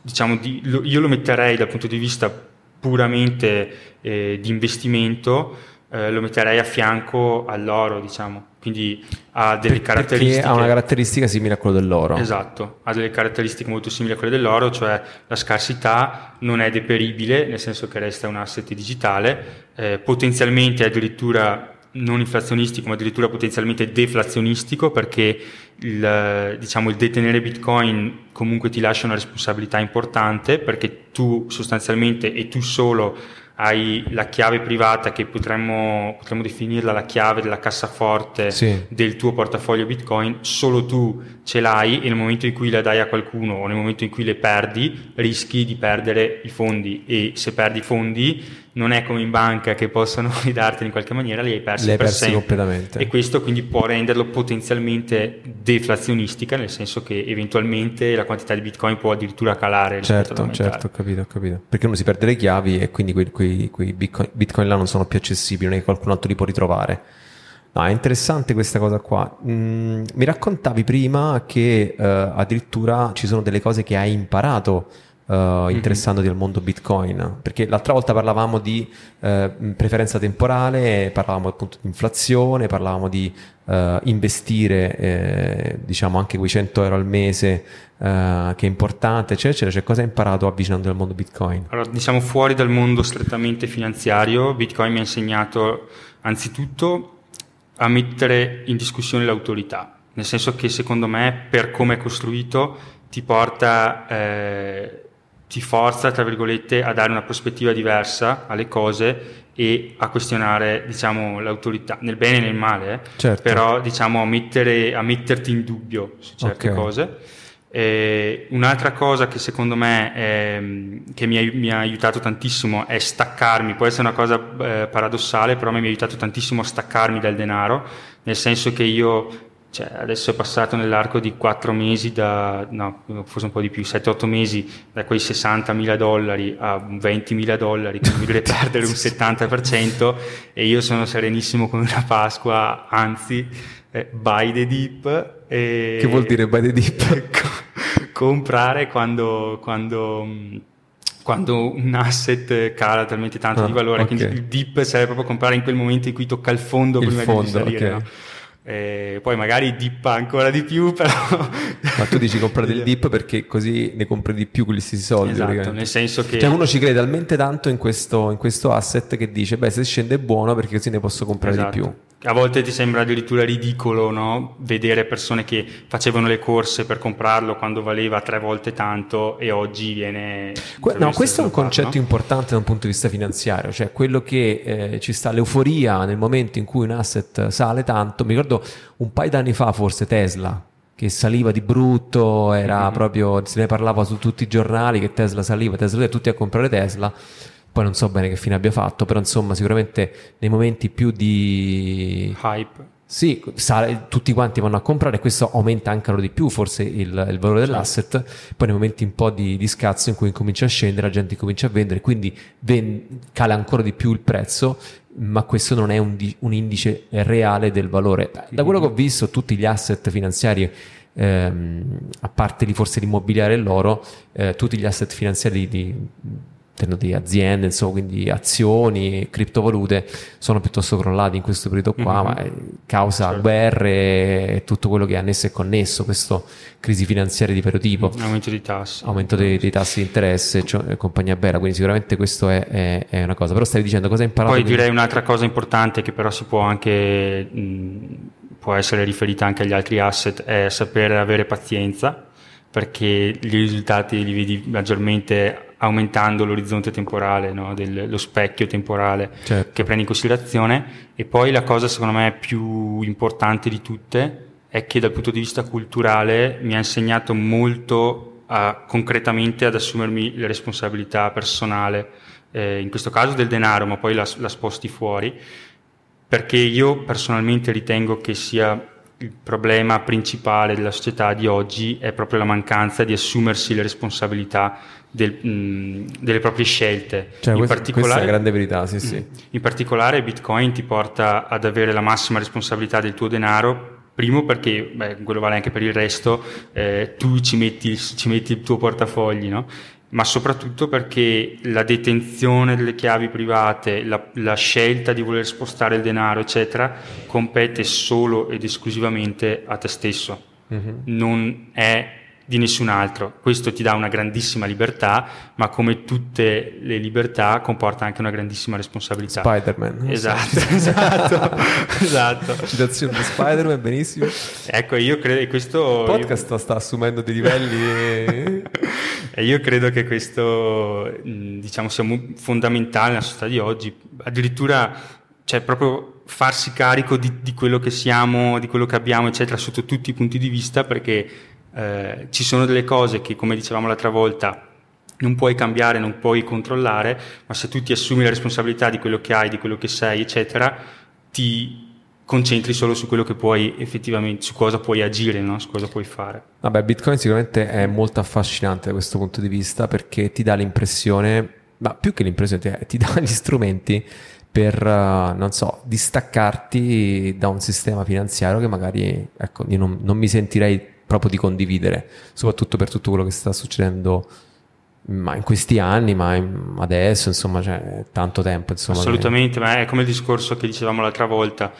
diciamo, di, lo, io lo metterei dal punto di vista puramente eh, di investimento, eh, lo metterei a fianco all'oro, diciamo. Quindi ha delle per, caratteristiche. ha una caratteristica simile a quella dell'oro. Esatto, ha delle caratteristiche molto simili a quelle dell'oro, cioè la scarsità non è deperibile, nel senso che resta un asset digitale, eh, potenzialmente addirittura non inflazionistico ma addirittura potenzialmente deflazionistico perché il, diciamo, il detenere bitcoin comunque ti lascia una responsabilità importante perché tu sostanzialmente e tu solo hai la chiave privata che potremmo, potremmo definirla la chiave della cassaforte sì. del tuo portafoglio bitcoin, solo tu ce l'hai e nel momento in cui la dai a qualcuno o nel momento in cui le perdi rischi di perdere i fondi e se perdi i fondi non è come in banca che possono ridarteli in qualche maniera, li hai persi, li hai persi completamente. E questo quindi può renderlo potenzialmente deflazionistica, nel senso che eventualmente la quantità di bitcoin può addirittura calare. Certo, certo, ho capito, ho capito. Perché uno si perde le chiavi e quindi quei, quei, quei bitcoin, bitcoin, là non sono più accessibili, non è che qualcun altro li può ritrovare. No, è interessante questa cosa qua. Mm, mi raccontavi prima che uh, addirittura ci sono delle cose che hai imparato uh, interessandoti al mondo Bitcoin? Perché l'altra volta parlavamo di uh, preferenza temporale, parlavamo appunto di inflazione, parlavamo di uh, investire, eh, diciamo anche quei 100 euro al mese che è importante, eccetera, eccetera. Cioè, cosa hai imparato avvicinando al mondo Bitcoin? Allora, diciamo fuori dal mondo strettamente finanziario, Bitcoin mi ha insegnato anzitutto a mettere in discussione l'autorità, nel senso che secondo me per come è costruito ti porta eh, ti forza, tra virgolette, a dare una prospettiva diversa alle cose e a questionare, diciamo, l'autorità, nel bene e nel male, eh? certo. però, diciamo, a, mettere, a, metterti in dubbio su certe okay. cose. E un'altra cosa che secondo me è, che mi ha, mi ha, aiutato tantissimo è staccarmi, può essere una cosa eh, paradossale, però mi ha aiutato tantissimo a staccarmi dal denaro, nel senso che io cioè, adesso è passato nell'arco di 4 mesi, da, no, forse un po' di più, 7-8 mesi, da quei 60 mila dollari a 20 mila dollari, quindi dovrei perdere un 70% e io sono serenissimo come una Pasqua, anzi, eh, buy the dip. E che vuol dire buy the dip? comprare quando, quando, quando, un asset cala talmente tanto ah, di valore, okay. quindi il dip serve proprio comprare in quel momento in cui tocca il fondo il prima fondo, di salire. Okay. No? E poi magari dippa ancora di più, però. Ma tu dici comprare il dip perché così ne compri di più con gli stessi soldi. Esatto, nel senso che. Cioè, uno ci crede talmente tanto in questo, in questo asset che dice, beh, se scende è buono perché così ne posso comprare esatto. di più a volte ti sembra addirittura ridicolo no? vedere persone che facevano le corse per comprarlo quando valeva tre volte tanto e oggi viene... Que- no, questo è un concetto no? importante da un punto di vista finanziario, cioè quello che eh, ci sta l'euforia nel momento in cui un asset sale tanto. Mi ricordo un paio d'anni fa forse Tesla, che saliva di brutto, era mm-hmm. proprio, se ne parlava su tutti i giornali che Tesla saliva, Tesla tutti a comprare Tesla poi non so bene che fine abbia fatto, però insomma sicuramente nei momenti più di hype. Sì, sale, tutti quanti vanno a comprare e questo aumenta ancora di più forse il, il valore dell'asset, poi nei momenti un po' di, di, scazzo in cui comincia a scendere, la gente comincia a vendere, quindi ven, cala ancora di più il prezzo, ma questo non è un, un indice reale del valore. Da quello che ho visto, tutti gli asset finanziari ehm, a parte di forse l'immobiliare e l'oro, eh, tutti gli asset finanziari di, di aziende, insomma, quindi azioni, criptovalute sono piuttosto crollati in questo periodo qua, mm-hmm. ma causa certo. guerre e tutto quello che è annesso e connesso, questo crisi finanziaria di vario tipo. Aumento di tassi. Aumento dei, dei tassi di interesse, cioè, compagnia bella, quindi sicuramente questo è, è, è, una cosa. Però stavi dicendo cosa hai imparato? Poi direi un'altra cosa importante che però si può anche, mh, può essere riferita anche agli altri asset, è sapere avere pazienza perché i risultati li vedi maggiormente aumentando l'orizzonte temporale, no? Del, lo specchio temporale certo. che prendi in considerazione. E poi la cosa secondo me più importante di tutte è che dal punto di vista culturale mi ha insegnato molto a, concretamente ad assumermi le responsabilità personale, eh, in questo caso del denaro, ma poi la, la sposti fuori, perché io personalmente ritengo che sia il problema principale della società di oggi è proprio la mancanza di assumersi le responsabilità del, mh, delle proprie scelte. Cioè, in questa, particolare, questa è la grande verità, sì, sì. In particolare Bitcoin ti porta ad avere la massima responsabilità del tuo denaro Primo perché, beh, quello vale anche per il resto, eh, tu ci metti, ci metti, il tuo portafogli, no? ma soprattutto perché la detenzione delle chiavi private, la, la, scelta di voler spostare il denaro, eccetera, compete solo ed esclusivamente a te stesso. Mm-hmm. Non è di nessun altro. Questo ti dà una grandissima libertà, ma come tutte le libertà comporta anche una grandissima responsabilità. Spider-Man. Esatto, esatto, esatto. Citazione di Spider-Man, benissimo. Ecco, io credo che questo... Il podcast io... sta assumendo dei livelli... E... e io credo che questo, diciamo, sia fondamentale nella società di oggi. Addirittura, cioè, proprio farsi carico di, di quello che siamo, di quello che abbiamo, eccetera, sotto tutti i punti di vista, perché eh, ci sono delle cose che, come dicevamo l'altra volta, non puoi cambiare, non puoi controllare, ma se tu ti assumi la responsabilità di quello che hai, di quello che sei, eccetera, ti concentri solo su quello che puoi effettivamente, su cosa puoi agire, no? su cosa puoi fare. Vabbè, Bitcoin sicuramente è molto affascinante da questo punto di vista perché ti dà l'impressione, ma più che l'impressione, ti dà gli strumenti per, uh, non so, distaccarti da un sistema finanziario che magari, ecco, io non, non mi sentirei proprio di condividere, soprattutto per tutto quello che sta succedendo ma in questi anni, ma adesso, insomma, c'è tanto tempo. Insomma, Assolutamente, che... ma è come il discorso che dicevamo l'altra volta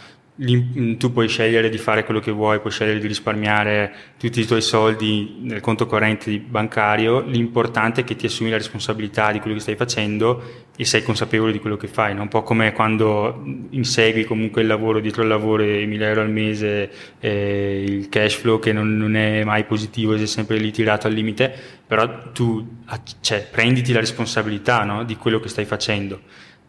tu puoi scegliere di fare quello che vuoi, puoi scegliere di risparmiare tutti i tuoi soldi nel conto corrente bancario, l'importante è che ti assumi la responsabilità di quello che stai facendo e sei consapevole di quello che fai, no? un po' come quando insegui comunque il lavoro dietro il lavoro e 1000 euro al mese, eh, il cash flow che non, non è mai positivo, sei sempre lì tirato al limite, però tu cioè, prenditi la responsabilità no? di quello che stai facendo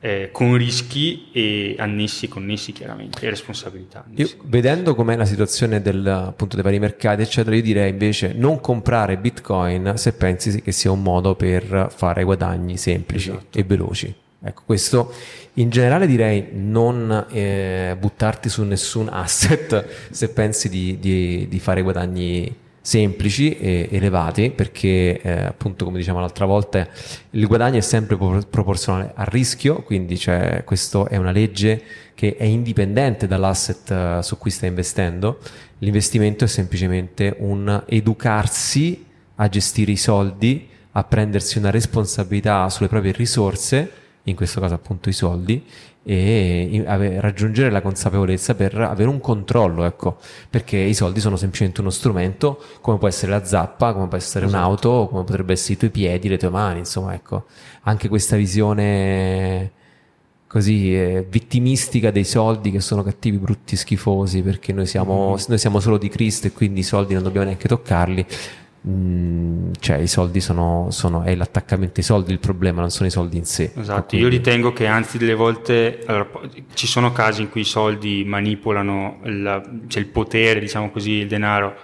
eh, con rischi e annessi, connessi chiaramente, e responsabilità. Io, vedendo com'è la situazione del, appunto, dei vari mercati, eccetera, io direi invece non comprare Bitcoin se pensi che sia un modo per fare guadagni semplici esatto. e veloci. Ecco, questo in generale direi non eh, buttarti su nessun asset se pensi di, di, di fare guadagni semplici e elevati perché eh, appunto come diciamo l'altra volta il guadagno è sempre proporzionale al rischio quindi cioè, questa è una legge che è indipendente dall'asset uh, su cui stai investendo. L'investimento è semplicemente un educarsi a gestire i soldi a prendersi una responsabilità sulle proprie risorse in questo caso appunto i soldi e raggiungere la consapevolezza per avere un controllo, ecco, perché i soldi sono semplicemente uno strumento, come può essere la zappa, come può essere esatto. un'auto, come potrebbe essere i tuoi piedi, le tue mani, insomma, ecco, anche questa visione così eh, vittimistica dei soldi che sono cattivi, brutti, schifosi, perché noi siamo, mm-hmm. noi siamo solo di Cristo e quindi i soldi non dobbiamo neanche toccarli Mm, cioè i soldi sono, sono, è l'attaccamento ai soldi il problema, non sono i soldi in sé. Esatto, quindi... io ritengo che anzi delle volte allora, ci sono casi in cui i soldi manipolano la, cioè il potere, diciamo così, il denaro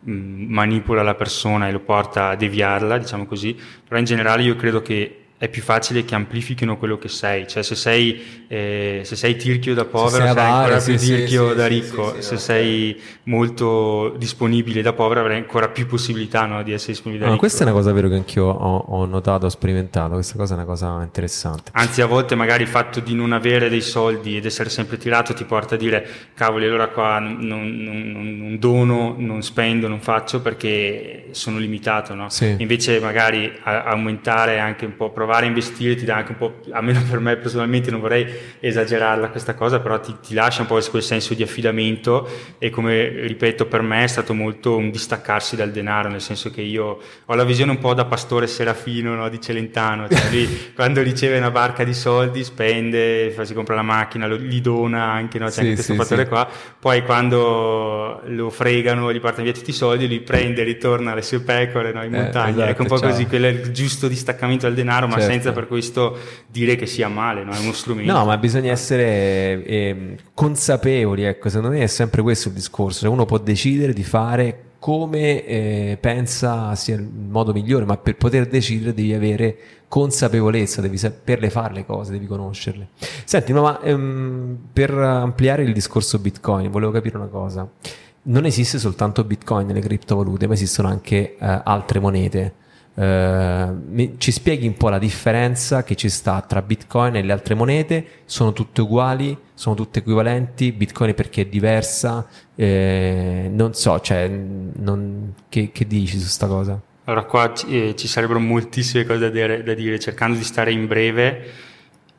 mh, mm, manipola la persona e lo porta a deviarla, diciamo così, però in generale io credo che è più facile che amplifichino quello che sei, cioè se sei, eh, se sei tirchio da povero se sei ancora più sì, tirchio sì, da ricco, sì, se sei molto disponibile da povero avrai ancora più possibilità no, di essere disponibile da no, Questa è una cosa vero che anch'io ho, ho, notato, ho sperimentato, questa cosa è una cosa interessante. Anzi a volte magari il fatto di non avere dei soldi ed essere sempre tirato ti porta a dire cavoli allora qua non, non, non, non dono, non spendo, non faccio perché sono limitato, no? invece magari a, aumentare anche un po' provare provare a investire ti dà anche un po', almeno per me personalmente non vorrei esagerarla questa cosa, però ti, ti lascia un po' quel senso di affidamento e come ripeto per me è stato molto un distaccarsi dal denaro, nel senso che io ho la visione un po' da pastore serafino no, di Celentano, cioè lui quando riceve una barca di soldi spende, si compra la macchina, lo, li dona anche, no? c'è sì, anche questo sì, fattore sì. qua, poi quando lo fregano, gli partono via tutti i soldi, li prende ritorna alle sue pecore no, in eh, montagna, esatto, ecco un po' ciao. così, quello è il giusto distaccamento dal denaro, ma certo. senza per questo dire che sia male, no? è uno strumento. No, ma bisogna essere eh, consapevoli, ecco, secondo me è sempre questo il discorso, cioè uno può decidere di fare come eh, pensa sia il modo migliore, ma per poter decidere devi avere consapevolezza, devi saperle fare le cose, devi conoscerle. Senti, ma ehm, per ampliare il discorso Bitcoin, volevo capire una cosa. Non esiste soltanto Bitcoin nelle criptovalute, ma esistono anche eh, altre monete. Uh, ci spieghi un po' la differenza che ci sta tra Bitcoin e le altre monete? Sono tutte uguali? Sono tutte equivalenti? Bitcoin perché è diversa? Eh, non so, cioè, non, che, che, dici su questa cosa? Allora, qua eh, ci sarebbero moltissime cose da dire, da dire, cercando di stare in breve.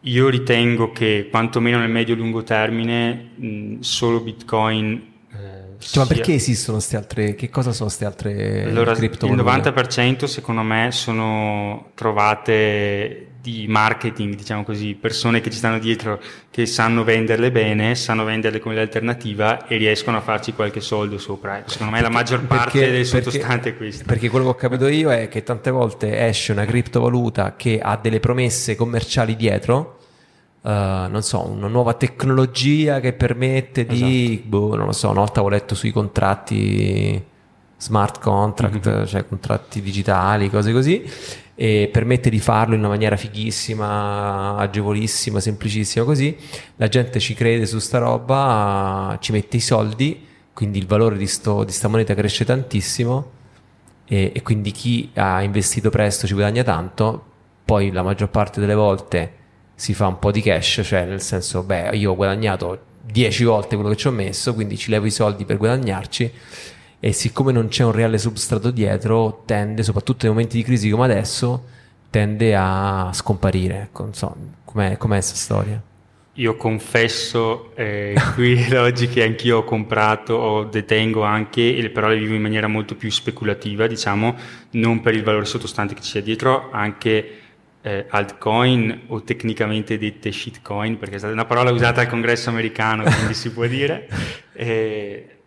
Io ritengo che quantomeno nel medio-lungo termine mh, solo Bitcoin cioè, ma perché esistono queste altre? Che cosa sono queste altre allora, criptovalute? Il 90% secondo me sono trovate di marketing, diciamo così, persone che ci stanno dietro, che sanno venderle bene, sanno venderle come l'alternativa e riescono a farci qualche soldo sopra. Secondo me la maggior parte perché, del sottostante è questo. Perché quello che ho capito io è che tante volte esce una criptovaluta che ha delle promesse commerciali dietro Uh, non so, una nuova tecnologia che permette di, esatto. boh, non lo so, una volta ho letto sui contratti smart contract, mm-hmm. cioè contratti digitali, cose così, e permette di farlo in una maniera fighissima, agevolissima, semplicissima così, la gente ci crede su sta roba, ci mette i soldi, quindi il valore di, sto, di sta moneta cresce tantissimo e, e quindi chi ha investito presto ci guadagna tanto, poi la maggior parte delle volte si fa un po' di cash, cioè nel senso, beh, io ho guadagnato 10 volte quello che ci ho messo, quindi ci levo i soldi per guadagnarci e siccome non c'è un reale substrato dietro, tende, soprattutto nei momenti di crisi come adesso, tende a scomparire. Ecco, non so, com'è, com'è questa storia? Io confesso eh, qui oggi che anch'io ho comprato o detengo anche, però le vivo in maniera molto più speculativa, diciamo, non per il valore sottostante che sia dietro, anche eh, altcoin o tecnicamente dette shitcoin, perché è stata una parola usata al congresso americano, quindi si può dire. Eh,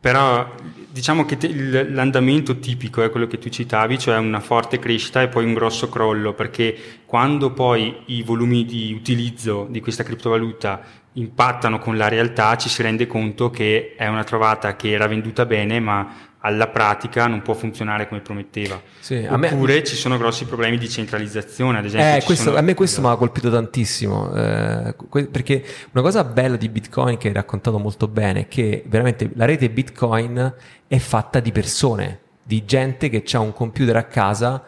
però diciamo che te, l'andamento tipico è quello che tu citavi, cioè una forte crescita e poi un grosso crollo, perché quando poi i volumi di utilizzo di questa criptovaluta impattano con la realtà ci si rende conto che è una trovata che era venduta bene ma alla pratica non può funzionare come prometteva. Sì, Oppure me... ci sono grossi problemi di centralizzazione, ad esempio. Eh, questo, sono... A me questo mi ha colpito tantissimo, eh, perché una cosa bella di Bitcoin che hai raccontato molto bene è che veramente la rete Bitcoin è fatta di persone, di gente che ha un computer a casa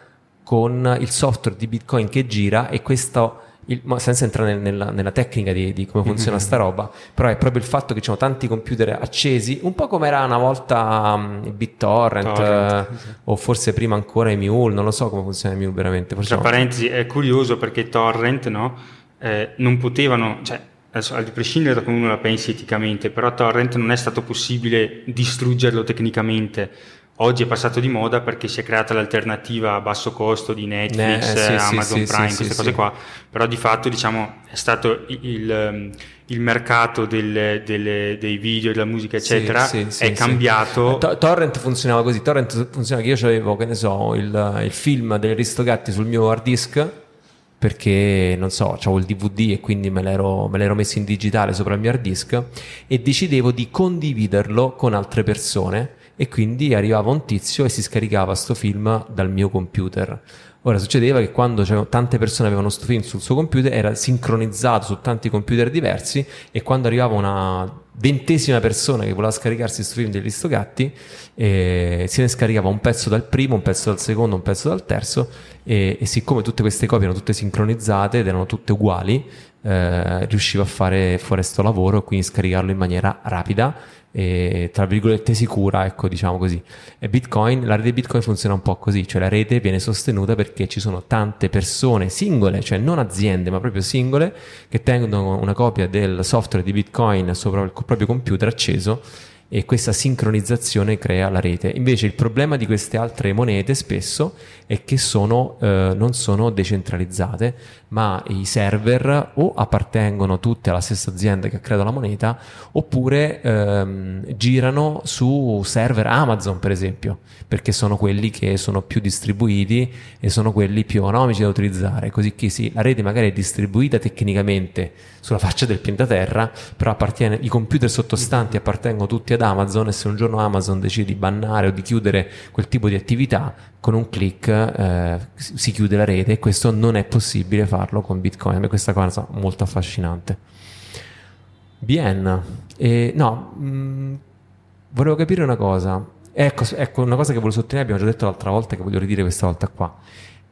con il software di Bitcoin che gira e questo il, senza entrare nella, nella tecnica di, di, come funziona mm-hmm. sta roba, però è proprio il fatto che ci sono tanti computer accesi, un po' come era una volta um, BitTorrent Torrent, uh, sì. o forse prima ancora i Mule, non lo so come funziona i Mule veramente. Tra no. parentesi, è curioso perché Torrent no, eh, non potevano, cioè, adesso a prescindere da come uno la pensi eticamente, però Torrent non è stato possibile distruggerlo tecnicamente Oggi è passato di moda perché si è creata l'alternativa a basso costo di Netflix, eh, sì, Amazon sì, Prime, sì, queste cose qua, però di fatto diciamo è stato il, il mercato del, delle, dei video, della musica eccetera è cambiato. To- Torrent funzionava così, Torrent funzionava che io avevo, che ne so, il, il film degli Aristogatti sul mio hard disk perché non so, avevo il DVD e quindi me l'ero, me l'ero messo in digitale sopra il mio hard disk e decidevo di condividerlo con altre persone e quindi arrivava un tizio e si scaricava sto film dal mio computer. Ora succedeva che quando tante persone avevano sto film sul suo computer era sincronizzato su tanti computer diversi e quando arrivava una ventesima persona che voleva scaricarsi questo film degli Stogatti eh, se ne scaricava un pezzo dal primo, un pezzo dal secondo, un pezzo dal terzo e, e siccome tutte queste copie erano tutte sincronizzate ed erano tutte uguali eh, riusciva a fare fuori sto lavoro e quindi scaricarlo in maniera rapida e tra virgolette sicura, ecco diciamo così. E Bitcoin, la rete Bitcoin funziona un po' così, cioè la rete viene sostenuta perché ci sono tante persone singole, cioè non aziende ma proprio singole, che tengono una copia del software di Bitcoin sopra il proprio computer acceso e questa sincronizzazione crea la rete. Invece il problema di queste altre monete spesso è che sono, eh, non sono decentralizzate, ma i server o appartengono tutti alla stessa azienda che ha creato la moneta oppure ehm, girano su server Amazon per esempio perché sono quelli che sono più distribuiti e sono quelli più economici da utilizzare. Così che sì, la rete magari è distribuita tecnicamente sulla faccia del pianeta Terra però i computer sottostanti appartengono tutti ad Amazon e se un giorno Amazon decide di bannare o di chiudere quel tipo di attività con un clic eh, si chiude la rete e questo non è possibile farlo con Bitcoin. Me questa cosa è molto affascinante. Bien, eh, no, mh, mm, volevo capire una cosa. Ecco, ecco, una cosa che volevo sottolineare, abbiamo già detto l'altra volta che voglio ridire questa volta qua.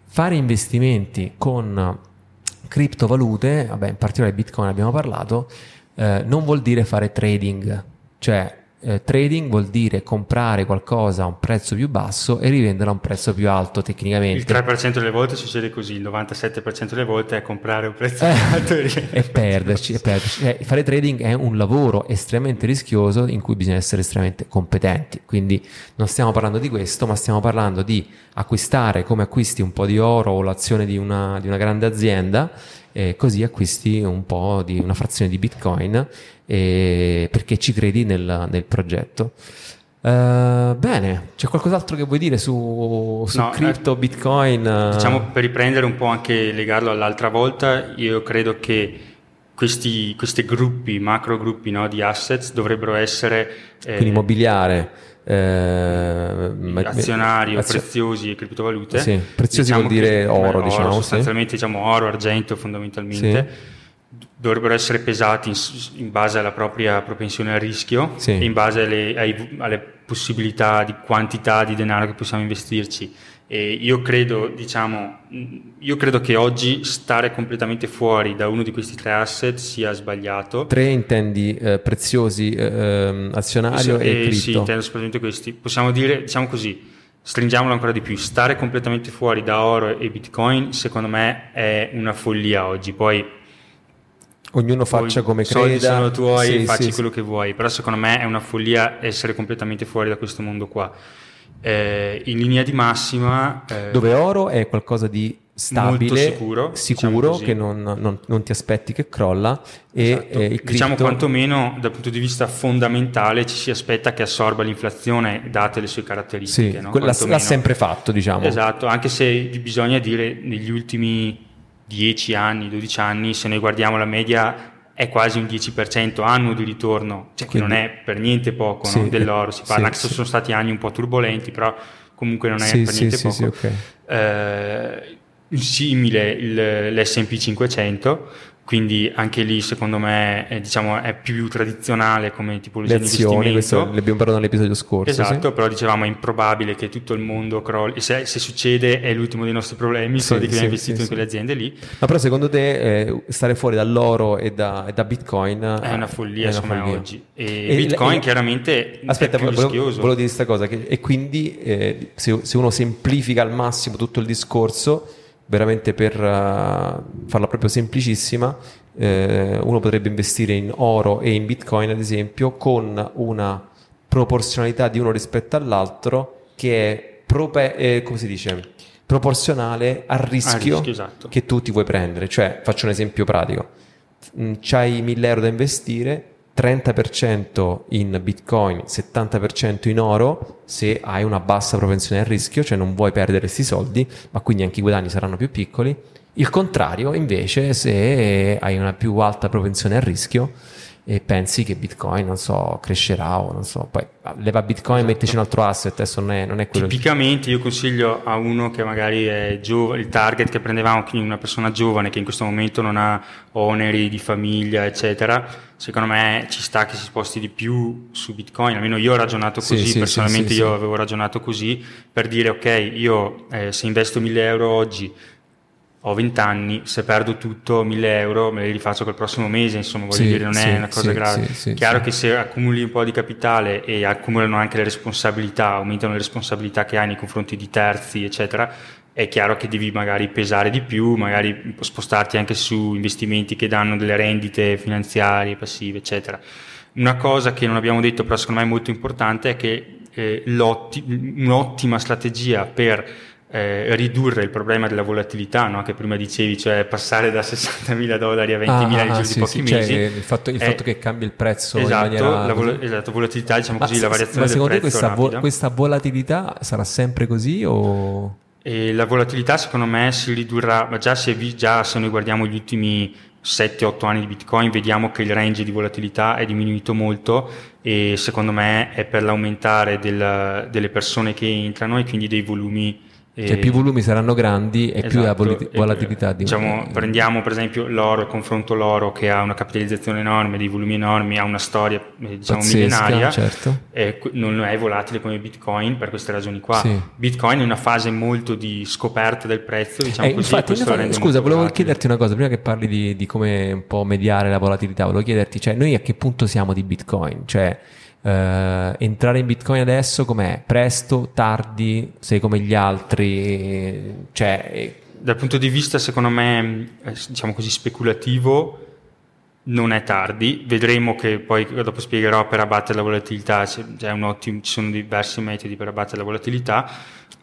Fare investimenti con criptovalute, vabbè, in particolare Bitcoin abbiamo parlato, eh, non vuol dire fare trading, cioè eh, trading vuol dire comprare qualcosa a un prezzo più basso e rivenderlo a un prezzo più alto tecnicamente. Il 3% delle volte succede così, il 97% delle volte è comprare un prezzo più eh, alto e, e perderci. E perderci. Eh, fare trading è un lavoro estremamente rischioso in cui bisogna essere estremamente competenti. Quindi non stiamo parlando di questo, ma stiamo parlando di acquistare come acquisti un po' di oro o l'azione di una, di una grande azienda e così acquisti un po' di una frazione di bitcoin e, perché ci credi nel, nel progetto. Uh, bene, c'è qualcos'altro che vuoi dire su, su no, crypto, eh, bitcoin? Diciamo per riprendere un po' anche legarlo all'altra volta, io credo che questi, questi gruppi, macro gruppi no, di assets dovrebbero essere... Eh, Quindi immobiliare eh, azionari o preziosi e criptovalute. Sì, preziosi diciamo vuol dire oro, oro, diciamo. Sostanzialmente sì. diciamo oro, argento fondamentalmente. Sì. Dovrebbero essere pesati in, in, base alla propria propensione al rischio sì. e in base alle, ai, alle possibilità di quantità di denaro che possiamo investirci e io credo, diciamo, io credo che oggi stare completamente fuori da uno di questi tre asset sia sbagliato. Tre intendi eh, preziosi, eh, ehm, azionario e, e cripto? Sì, intendo soprattutto questi. Possiamo dire, diciamo così, stringiamolo ancora di più, stare completamente fuori da oro e bitcoin secondo me è una follia oggi. Poi ognuno faccia come soldi sono tuoi, sì, facci sì, quello sì. che vuoi, però secondo me è una follia essere completamente fuori da questo mondo qua eh, in linea di massima... Eh, Dove oro è qualcosa di stabile, sicuro, sicuro diciamo che non, non, non, ti aspetti che crolla e esatto. eh, cripto... diciamo quantomeno dal punto di vista fondamentale ci si aspetta che assorba l'inflazione date le sue caratteristiche. Sì, no? l'ha, l'ha sempre fatto diciamo. Esatto, anche se bisogna dire negli ultimi 10 anni, 12 anni, se noi guardiamo la media è quasi un 10% annuo di ritorno, cioè Quindi, che non è per niente poco sì, no? dell'oro, si parla sì, anche se sono stati anni un po' turbolenti, però comunque non è per niente poco. Okay. Eh, simile il, l'S&P 500 quindi anche lì secondo me è, diciamo, è più tradizionale come tipologia le azioni, di questo l'abbiamo parlato nell'episodio scorso esatto, sì. però dicevamo è improbabile che tutto il mondo crolli. Se, se succede è l'ultimo dei nostri problemi i soldi sì, che abbiamo investito sì, in quelle aziende lì. Ma però secondo te eh, stare fuori dall'oro e da, e da bitcoin è una follia, è una follia. oggi. E, e bitcoin e, chiaramente aspetta, è più volevo, rischioso. volevo dire questa cosa che, e quindi eh, se, se uno semplifica al massimo tutto il discorso veramente per uh, farla proprio semplicissima, eh, uno potrebbe investire in oro e in bitcoin, ad esempio, con una proporzionalità di uno rispetto all'altro che è prope- eh, come si dice? proporzionale al rischio, rischio esatto. che tu ti vuoi prendere. Cioè, faccio un esempio pratico. Mm, c'hai 1000 euro da investire, 30% in bitcoin, 70% in oro se hai una bassa propensione al rischio, cioè non vuoi perdere questi soldi, ma quindi anche i guadagni saranno più piccoli. Il contrario invece se hai una più alta propensione al rischio e pensi che Bitcoin, non so, crescerà o non so, poi leva Bitcoin esatto. e metteci un altro asset, adesso non è, non è quello. Tipicamente io consiglio a uno che magari è giovane, il target che prendevamo, quindi una persona giovane che in questo momento non ha oneri di famiglia, eccetera, secondo me ci sta che si sposti di più su Bitcoin, almeno io ho ragionato così, sì, personalmente sì, io avevo ragionato così, per dire ok, io eh, se investo 1000 euro oggi ho 20 anni, se perdo tutto 1000 euro me li rifaccio col prossimo mese, insomma voglio sì, dire non sì, è una cosa sì, grave. Chiaro che se accumuli un po' di capitale e accumulano anche le responsabilità, aumentano le responsabilità che hai nei confronti di terzi, eccetera, è chiaro che devi magari pesare di più, magari spostarti anche su investimenti che danno delle rendite finanziarie, passive, eccetera. Una cosa che non abbiamo detto, però secondo me è molto importante, è che eh, un'ottima strategia per eh, ridurre il problema della volatilità, no? che prima dicevi, cioè passare da 60.000 dollari a 20.000 ah, nel giro sì, di pochi sì, mesi. Cioè, il fatto, il fatto che cambia il prezzo esatto, in maniera... La vol- esatto, volatilità, diciamo ma così, la variazione ma secondo te questa, vo- questa volatilità sarà sempre così o... E la volatilità secondo me si ridurrà, ma già se, già se noi guardiamo gli ultimi 7-8 anni di Bitcoin vediamo che il range di volatilità è diminuito molto e secondo me è per l'aumentare del, delle persone che entrano e quindi dei volumi cioè più volumi saranno grandi e esatto, più la volatilità di diciamo, prendiamo per esempio l'oro, confronto l'oro che ha una capitalizzazione enorme, dei volumi enormi, ha una storia eh, diciamo Pazzesca, millenaria, certo. non è volatile come Bitcoin per queste ragioni qua. Sì. Bitcoin è una fase molto di scoperta del prezzo, diciamo eh, così. Infatti, infatti, scusa, volevo volatile. chiederti una cosa, prima che parli di, di, come un po' mediare la volatilità, volevo chiederti, cioè noi a che punto siamo di Bitcoin? Cioè Uh, entrare in Bitcoin adesso com'è? Presto, tardi, sei come gli altri? Cioè, Dal punto di vista, secondo me, eh, diciamo così, speculativo, non è tardi. Vedremo che poi dopo spiegherò per abbattere la volatilità, ottimo, ci sono diversi metodi per abbattere la volatilità.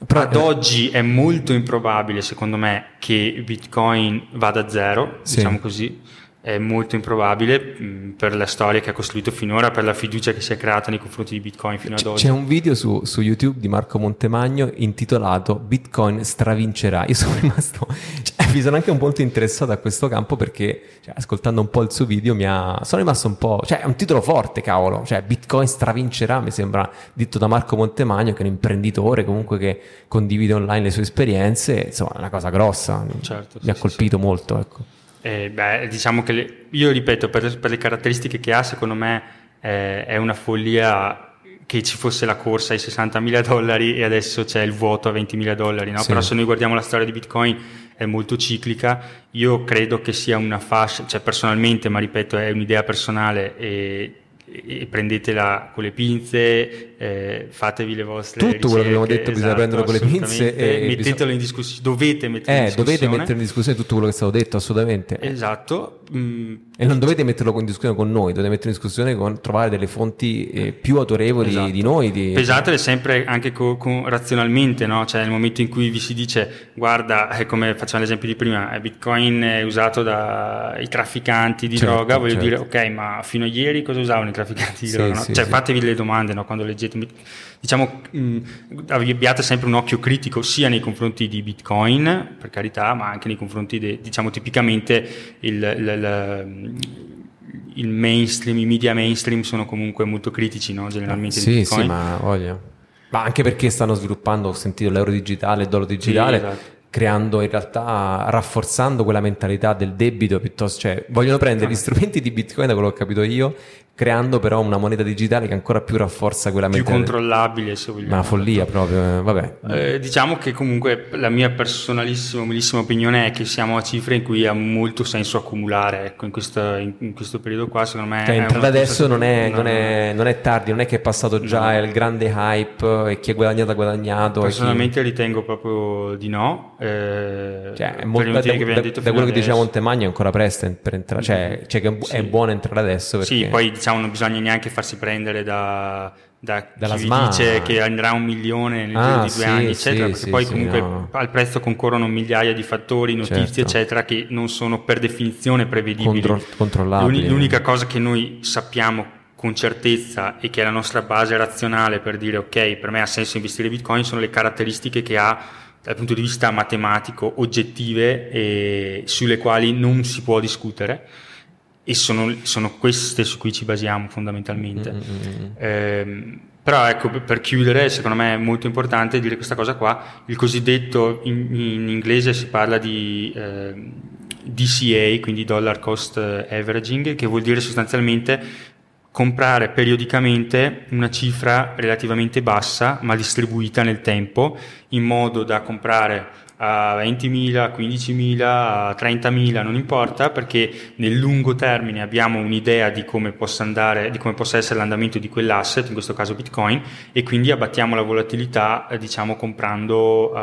Però ad eh, oggi è molto improbabile, secondo me, che Bitcoin vada a zero, sì. diciamo così è molto improbabile mh, per la storia che ha costruito finora, per la fiducia che si è creata nei confronti di Bitcoin fino ad oggi. C'è un video su, su YouTube di Marco Montemagno intitolato Bitcoin stravincerà. Io sono rimasto, cioè, mi sono anche un po' interessato a questo campo perché cioè, ascoltando un po' il suo video mi ha, sono rimasto un po', cioè è un titolo forte cavolo, cioè Bitcoin stravincerà mi sembra detto da Marco Montemagno che è un imprenditore comunque che condivide online le sue esperienze, insomma è una cosa grossa, certo, mi sì, ha colpito sì. molto ecco. Eh, beh, diciamo che le, io ripeto, per, per, le caratteristiche che ha, secondo me eh, è una follia che ci fosse la corsa ai 60.000 dollari e adesso c'è il vuoto a 20.000 dollari, no? sì. però se noi guardiamo la storia di Bitcoin è molto ciclica, io credo che sia una fascia, cioè personalmente, ma ripeto è un'idea personale e e prendetela con le pinze, eh, fatevi le vostre Tutto ricerche, quello che abbiamo detto bisogna esatto, prenderlo con le pinze e mettetelo bisogna... in discussione, dovete mettere eh, in discussione. dovete mettere in discussione tutto quello che è stato detto, assolutamente. Esatto. Mm. E non dovete metterlo in discussione con noi, dovete mettere in discussione con trovare delle fonti eh, più autorevoli esatto. di noi. Di... Pesatele sempre anche co- con, razionalmente, no? Cioè nel momento in cui vi si dice guarda, è come facciamo l'esempio di prima, eh, Bitcoin è usato dai trafficanti di certo, droga, voglio certo. dire ok, ma fino a ieri cosa usavano i trafficanti di sì, droga? No? Sì, cioè sì. fatevi le domande no? quando leggete diciamo, mh, abbiate sempre un occhio critico sia nei confronti di Bitcoin, per carità, ma anche nei confronti, de, diciamo, tipicamente il, il, il, il, mainstream, i media mainstream sono comunque molto critici, no? generalmente sì, Bitcoin. Sì, ma voglio. Ma anche perché stanno sviluppando, ho sentito l'euro digitale, il dollaro digitale, sì, esatto creando in realtà, rafforzando quella mentalità del debito piuttosto, cioè vogliono prendere gli strumenti di Bitcoin, da quello che ho capito io, creando però una moneta digitale che ancora più rafforza quella più mentalità. Più controllabile se vogliamo. Una follia proprio, eh, vabbè. Eh, diciamo che comunque la mia personalissima, umilissima opinione è che siamo a cifre in cui ha molto senso accumulare, ecco, in, questa, in, questo periodo qua secondo me... Cioè, entrare adesso non è, non, è, non è, tardi, non è che è passato già no. il grande hype e chi ha guadagnato ha guadagnato. Personalmente chi... ritengo proprio di no. Eh, cioè, è molto, da, da, da, da quello che diceva Montemagno è ancora presto per entrare, cioè, cioè che è buono entrare adesso. Perché... Sì, poi diciamo diciamo non bisogna neanche farsi prendere da, da Dalla chi SMA. dice che andrà un milione nel ah, giro di due sì, anni, eccetera, sì, perché sì, poi comunque no. al prezzo concorrono migliaia di fattori, notizie, certo. eccetera, che non sono per definizione prevedibili. Contro- controllabili. L'unica cosa che noi sappiamo con certezza e che è la nostra base razionale per dire ok, per me ha senso investire Bitcoin sono le caratteristiche che ha dal punto di vista matematico oggettive e sulle quali non si può discutere e sono, sono, queste su cui ci basiamo fondamentalmente. Mm-hmm. Eh, però ecco, per chiudere, secondo me è molto importante dire questa cosa qua, il cosiddetto, in, in inglese si parla di eh, DCA, quindi Dollar Cost Averaging, che vuol dire sostanzialmente comprare periodicamente una cifra relativamente bassa ma distribuita nel tempo in modo da comprare a 20.000, a 15.000, a 30.000, non importa, perché nel lungo termine abbiamo un'idea di come possa andare, di come possa essere l'andamento di quell'asset, in questo caso Bitcoin, e quindi abbattiamo la volatilità, eh, diciamo, comprando uh,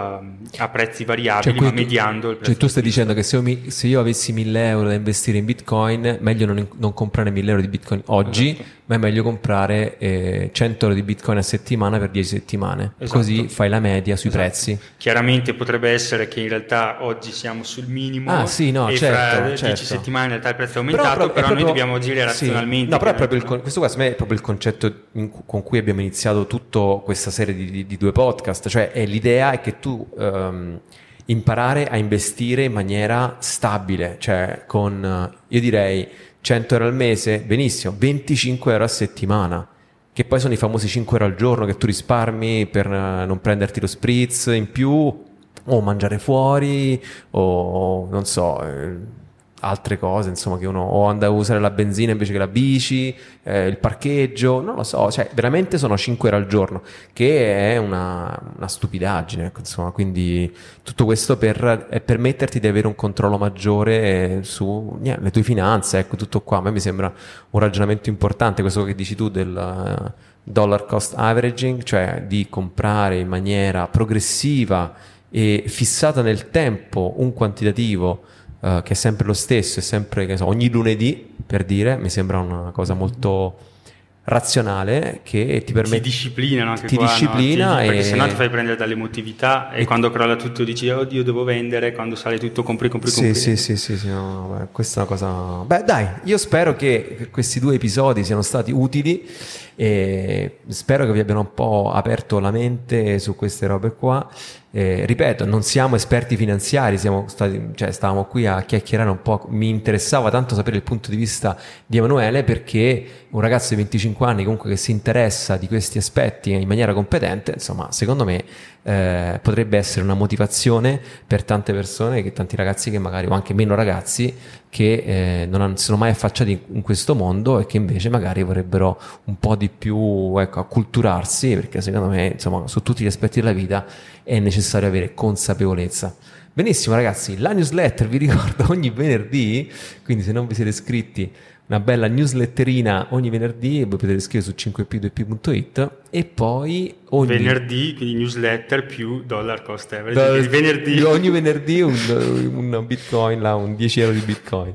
a prezzi variabili, cioè, ma mediando il prezzo. Cioè tu stai dicendo che se io, mi, se io, avessi 1.000 euro da investire in Bitcoin, meglio non, non comprare 1.000 euro di Bitcoin oggi, esatto. Ma è meglio comprare eh, 100 euro di Bitcoin a settimana per 10 settimane. Esatto. Così fai la media sui esatto. prezzi. Chiaramente potrebbe essere che in realtà oggi siamo sul minimo ah, sì, no, e certo, fra certo. 10 settimane in realtà il prezzo è aumentato, però, però, però proprio, noi dobbiamo agire razionalmente. Sì. No, però è proprio il, questo qua è proprio il concetto in, con cui abbiamo iniziato tutta questa serie di, di, di, due podcast, cioè è, l'idea è che tu um, imparare a investire in maniera stabile, cioè con, io direi 100 euro al mese, benissimo, 25 euro a settimana che poi sono i famosi 5 euro al giorno che tu risparmi per eh, non prenderti lo spritz in più o mangiare fuori o non so eh, altre cose insomma che uno o andare a usare la benzina invece che la bici eh, il parcheggio non lo so cioè veramente sono 5 euro al giorno che è una, una stupidaggine ecco, insomma quindi tutto questo per eh, permetterti di avere un controllo maggiore sulle tue finanze ecco tutto qua. A me mi sembra un ragionamento importante questo che dici tu del uh, dollar cost averaging cioè di comprare in maniera progressiva e fissata nel tempo un quantitativo uh, che è sempre lo stesso, è sempre so, ogni lunedì per dire, mi sembra una cosa molto razionale che ti permette ti disciplina anche ti qua, disciplina no? ti, e... perché sennò ti fai prendere dall'emotività e, e quando crolla tutto dici oddio devo vendere quando sale tutto compri compri compri sì sì sì, sì no, beh, questa è una cosa beh dai io spero che questi due episodi siano stati utili e spero che vi abbiano un po' aperto la mente su queste robe qua eh, ripeto, non siamo esperti finanziari, siamo stati, cioè, stavamo qui a chiacchierare un po'. Mi interessava tanto sapere il punto di vista di Emanuele perché un ragazzo di 25 anni comunque che si interessa di questi aspetti in maniera competente, insomma, secondo me eh, potrebbe essere una motivazione per tante persone, che, tanti ragazzi che magari, o anche meno ragazzi, che eh, non sono mai affacciati in, in, questo mondo e che invece magari vorrebbero un po' di più ecco, acculturarsi, perché secondo me, insomma, su tutti gli aspetti della vita è necessario avere consapevolezza. Benissimo ragazzi, la newsletter vi ricordo ogni venerdì, quindi se non vi siete iscritti una bella newsletterina ogni venerdì e voi potete scrivere su 5p2p.it e poi ogni venerdì quindi newsletter più dollar cost average. Venerdì. ogni venerdì un, un, bitcoin là, un 10 euro di bitcoin.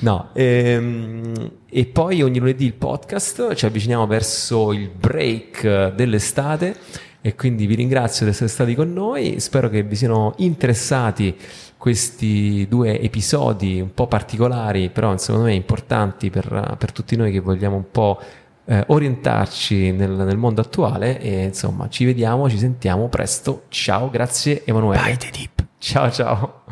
No ehm, e poi ogni lunedì il podcast ci avviciniamo verso il break dell'estate e quindi vi ringrazio di essere stati con noi. Spero che vi siano interessati questi due episodi un po' particolari, però secondo me importanti per, per tutti noi che vogliamo un po' eh, orientarci nel, nel, mondo attuale e insomma ci vediamo, ci sentiamo presto. Ciao, grazie Emanuele. Bye the deep. Ciao ciao.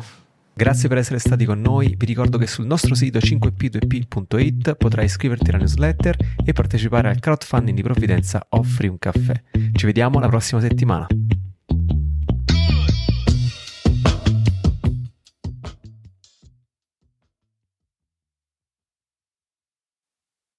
Grazie per essere stati con noi, vi ricordo che sul nostro sito 5p2p.it potrai iscriverti alla newsletter e partecipare al crowdfunding di provvidenza Offri un caffè. Ci vediamo la prossima settimana.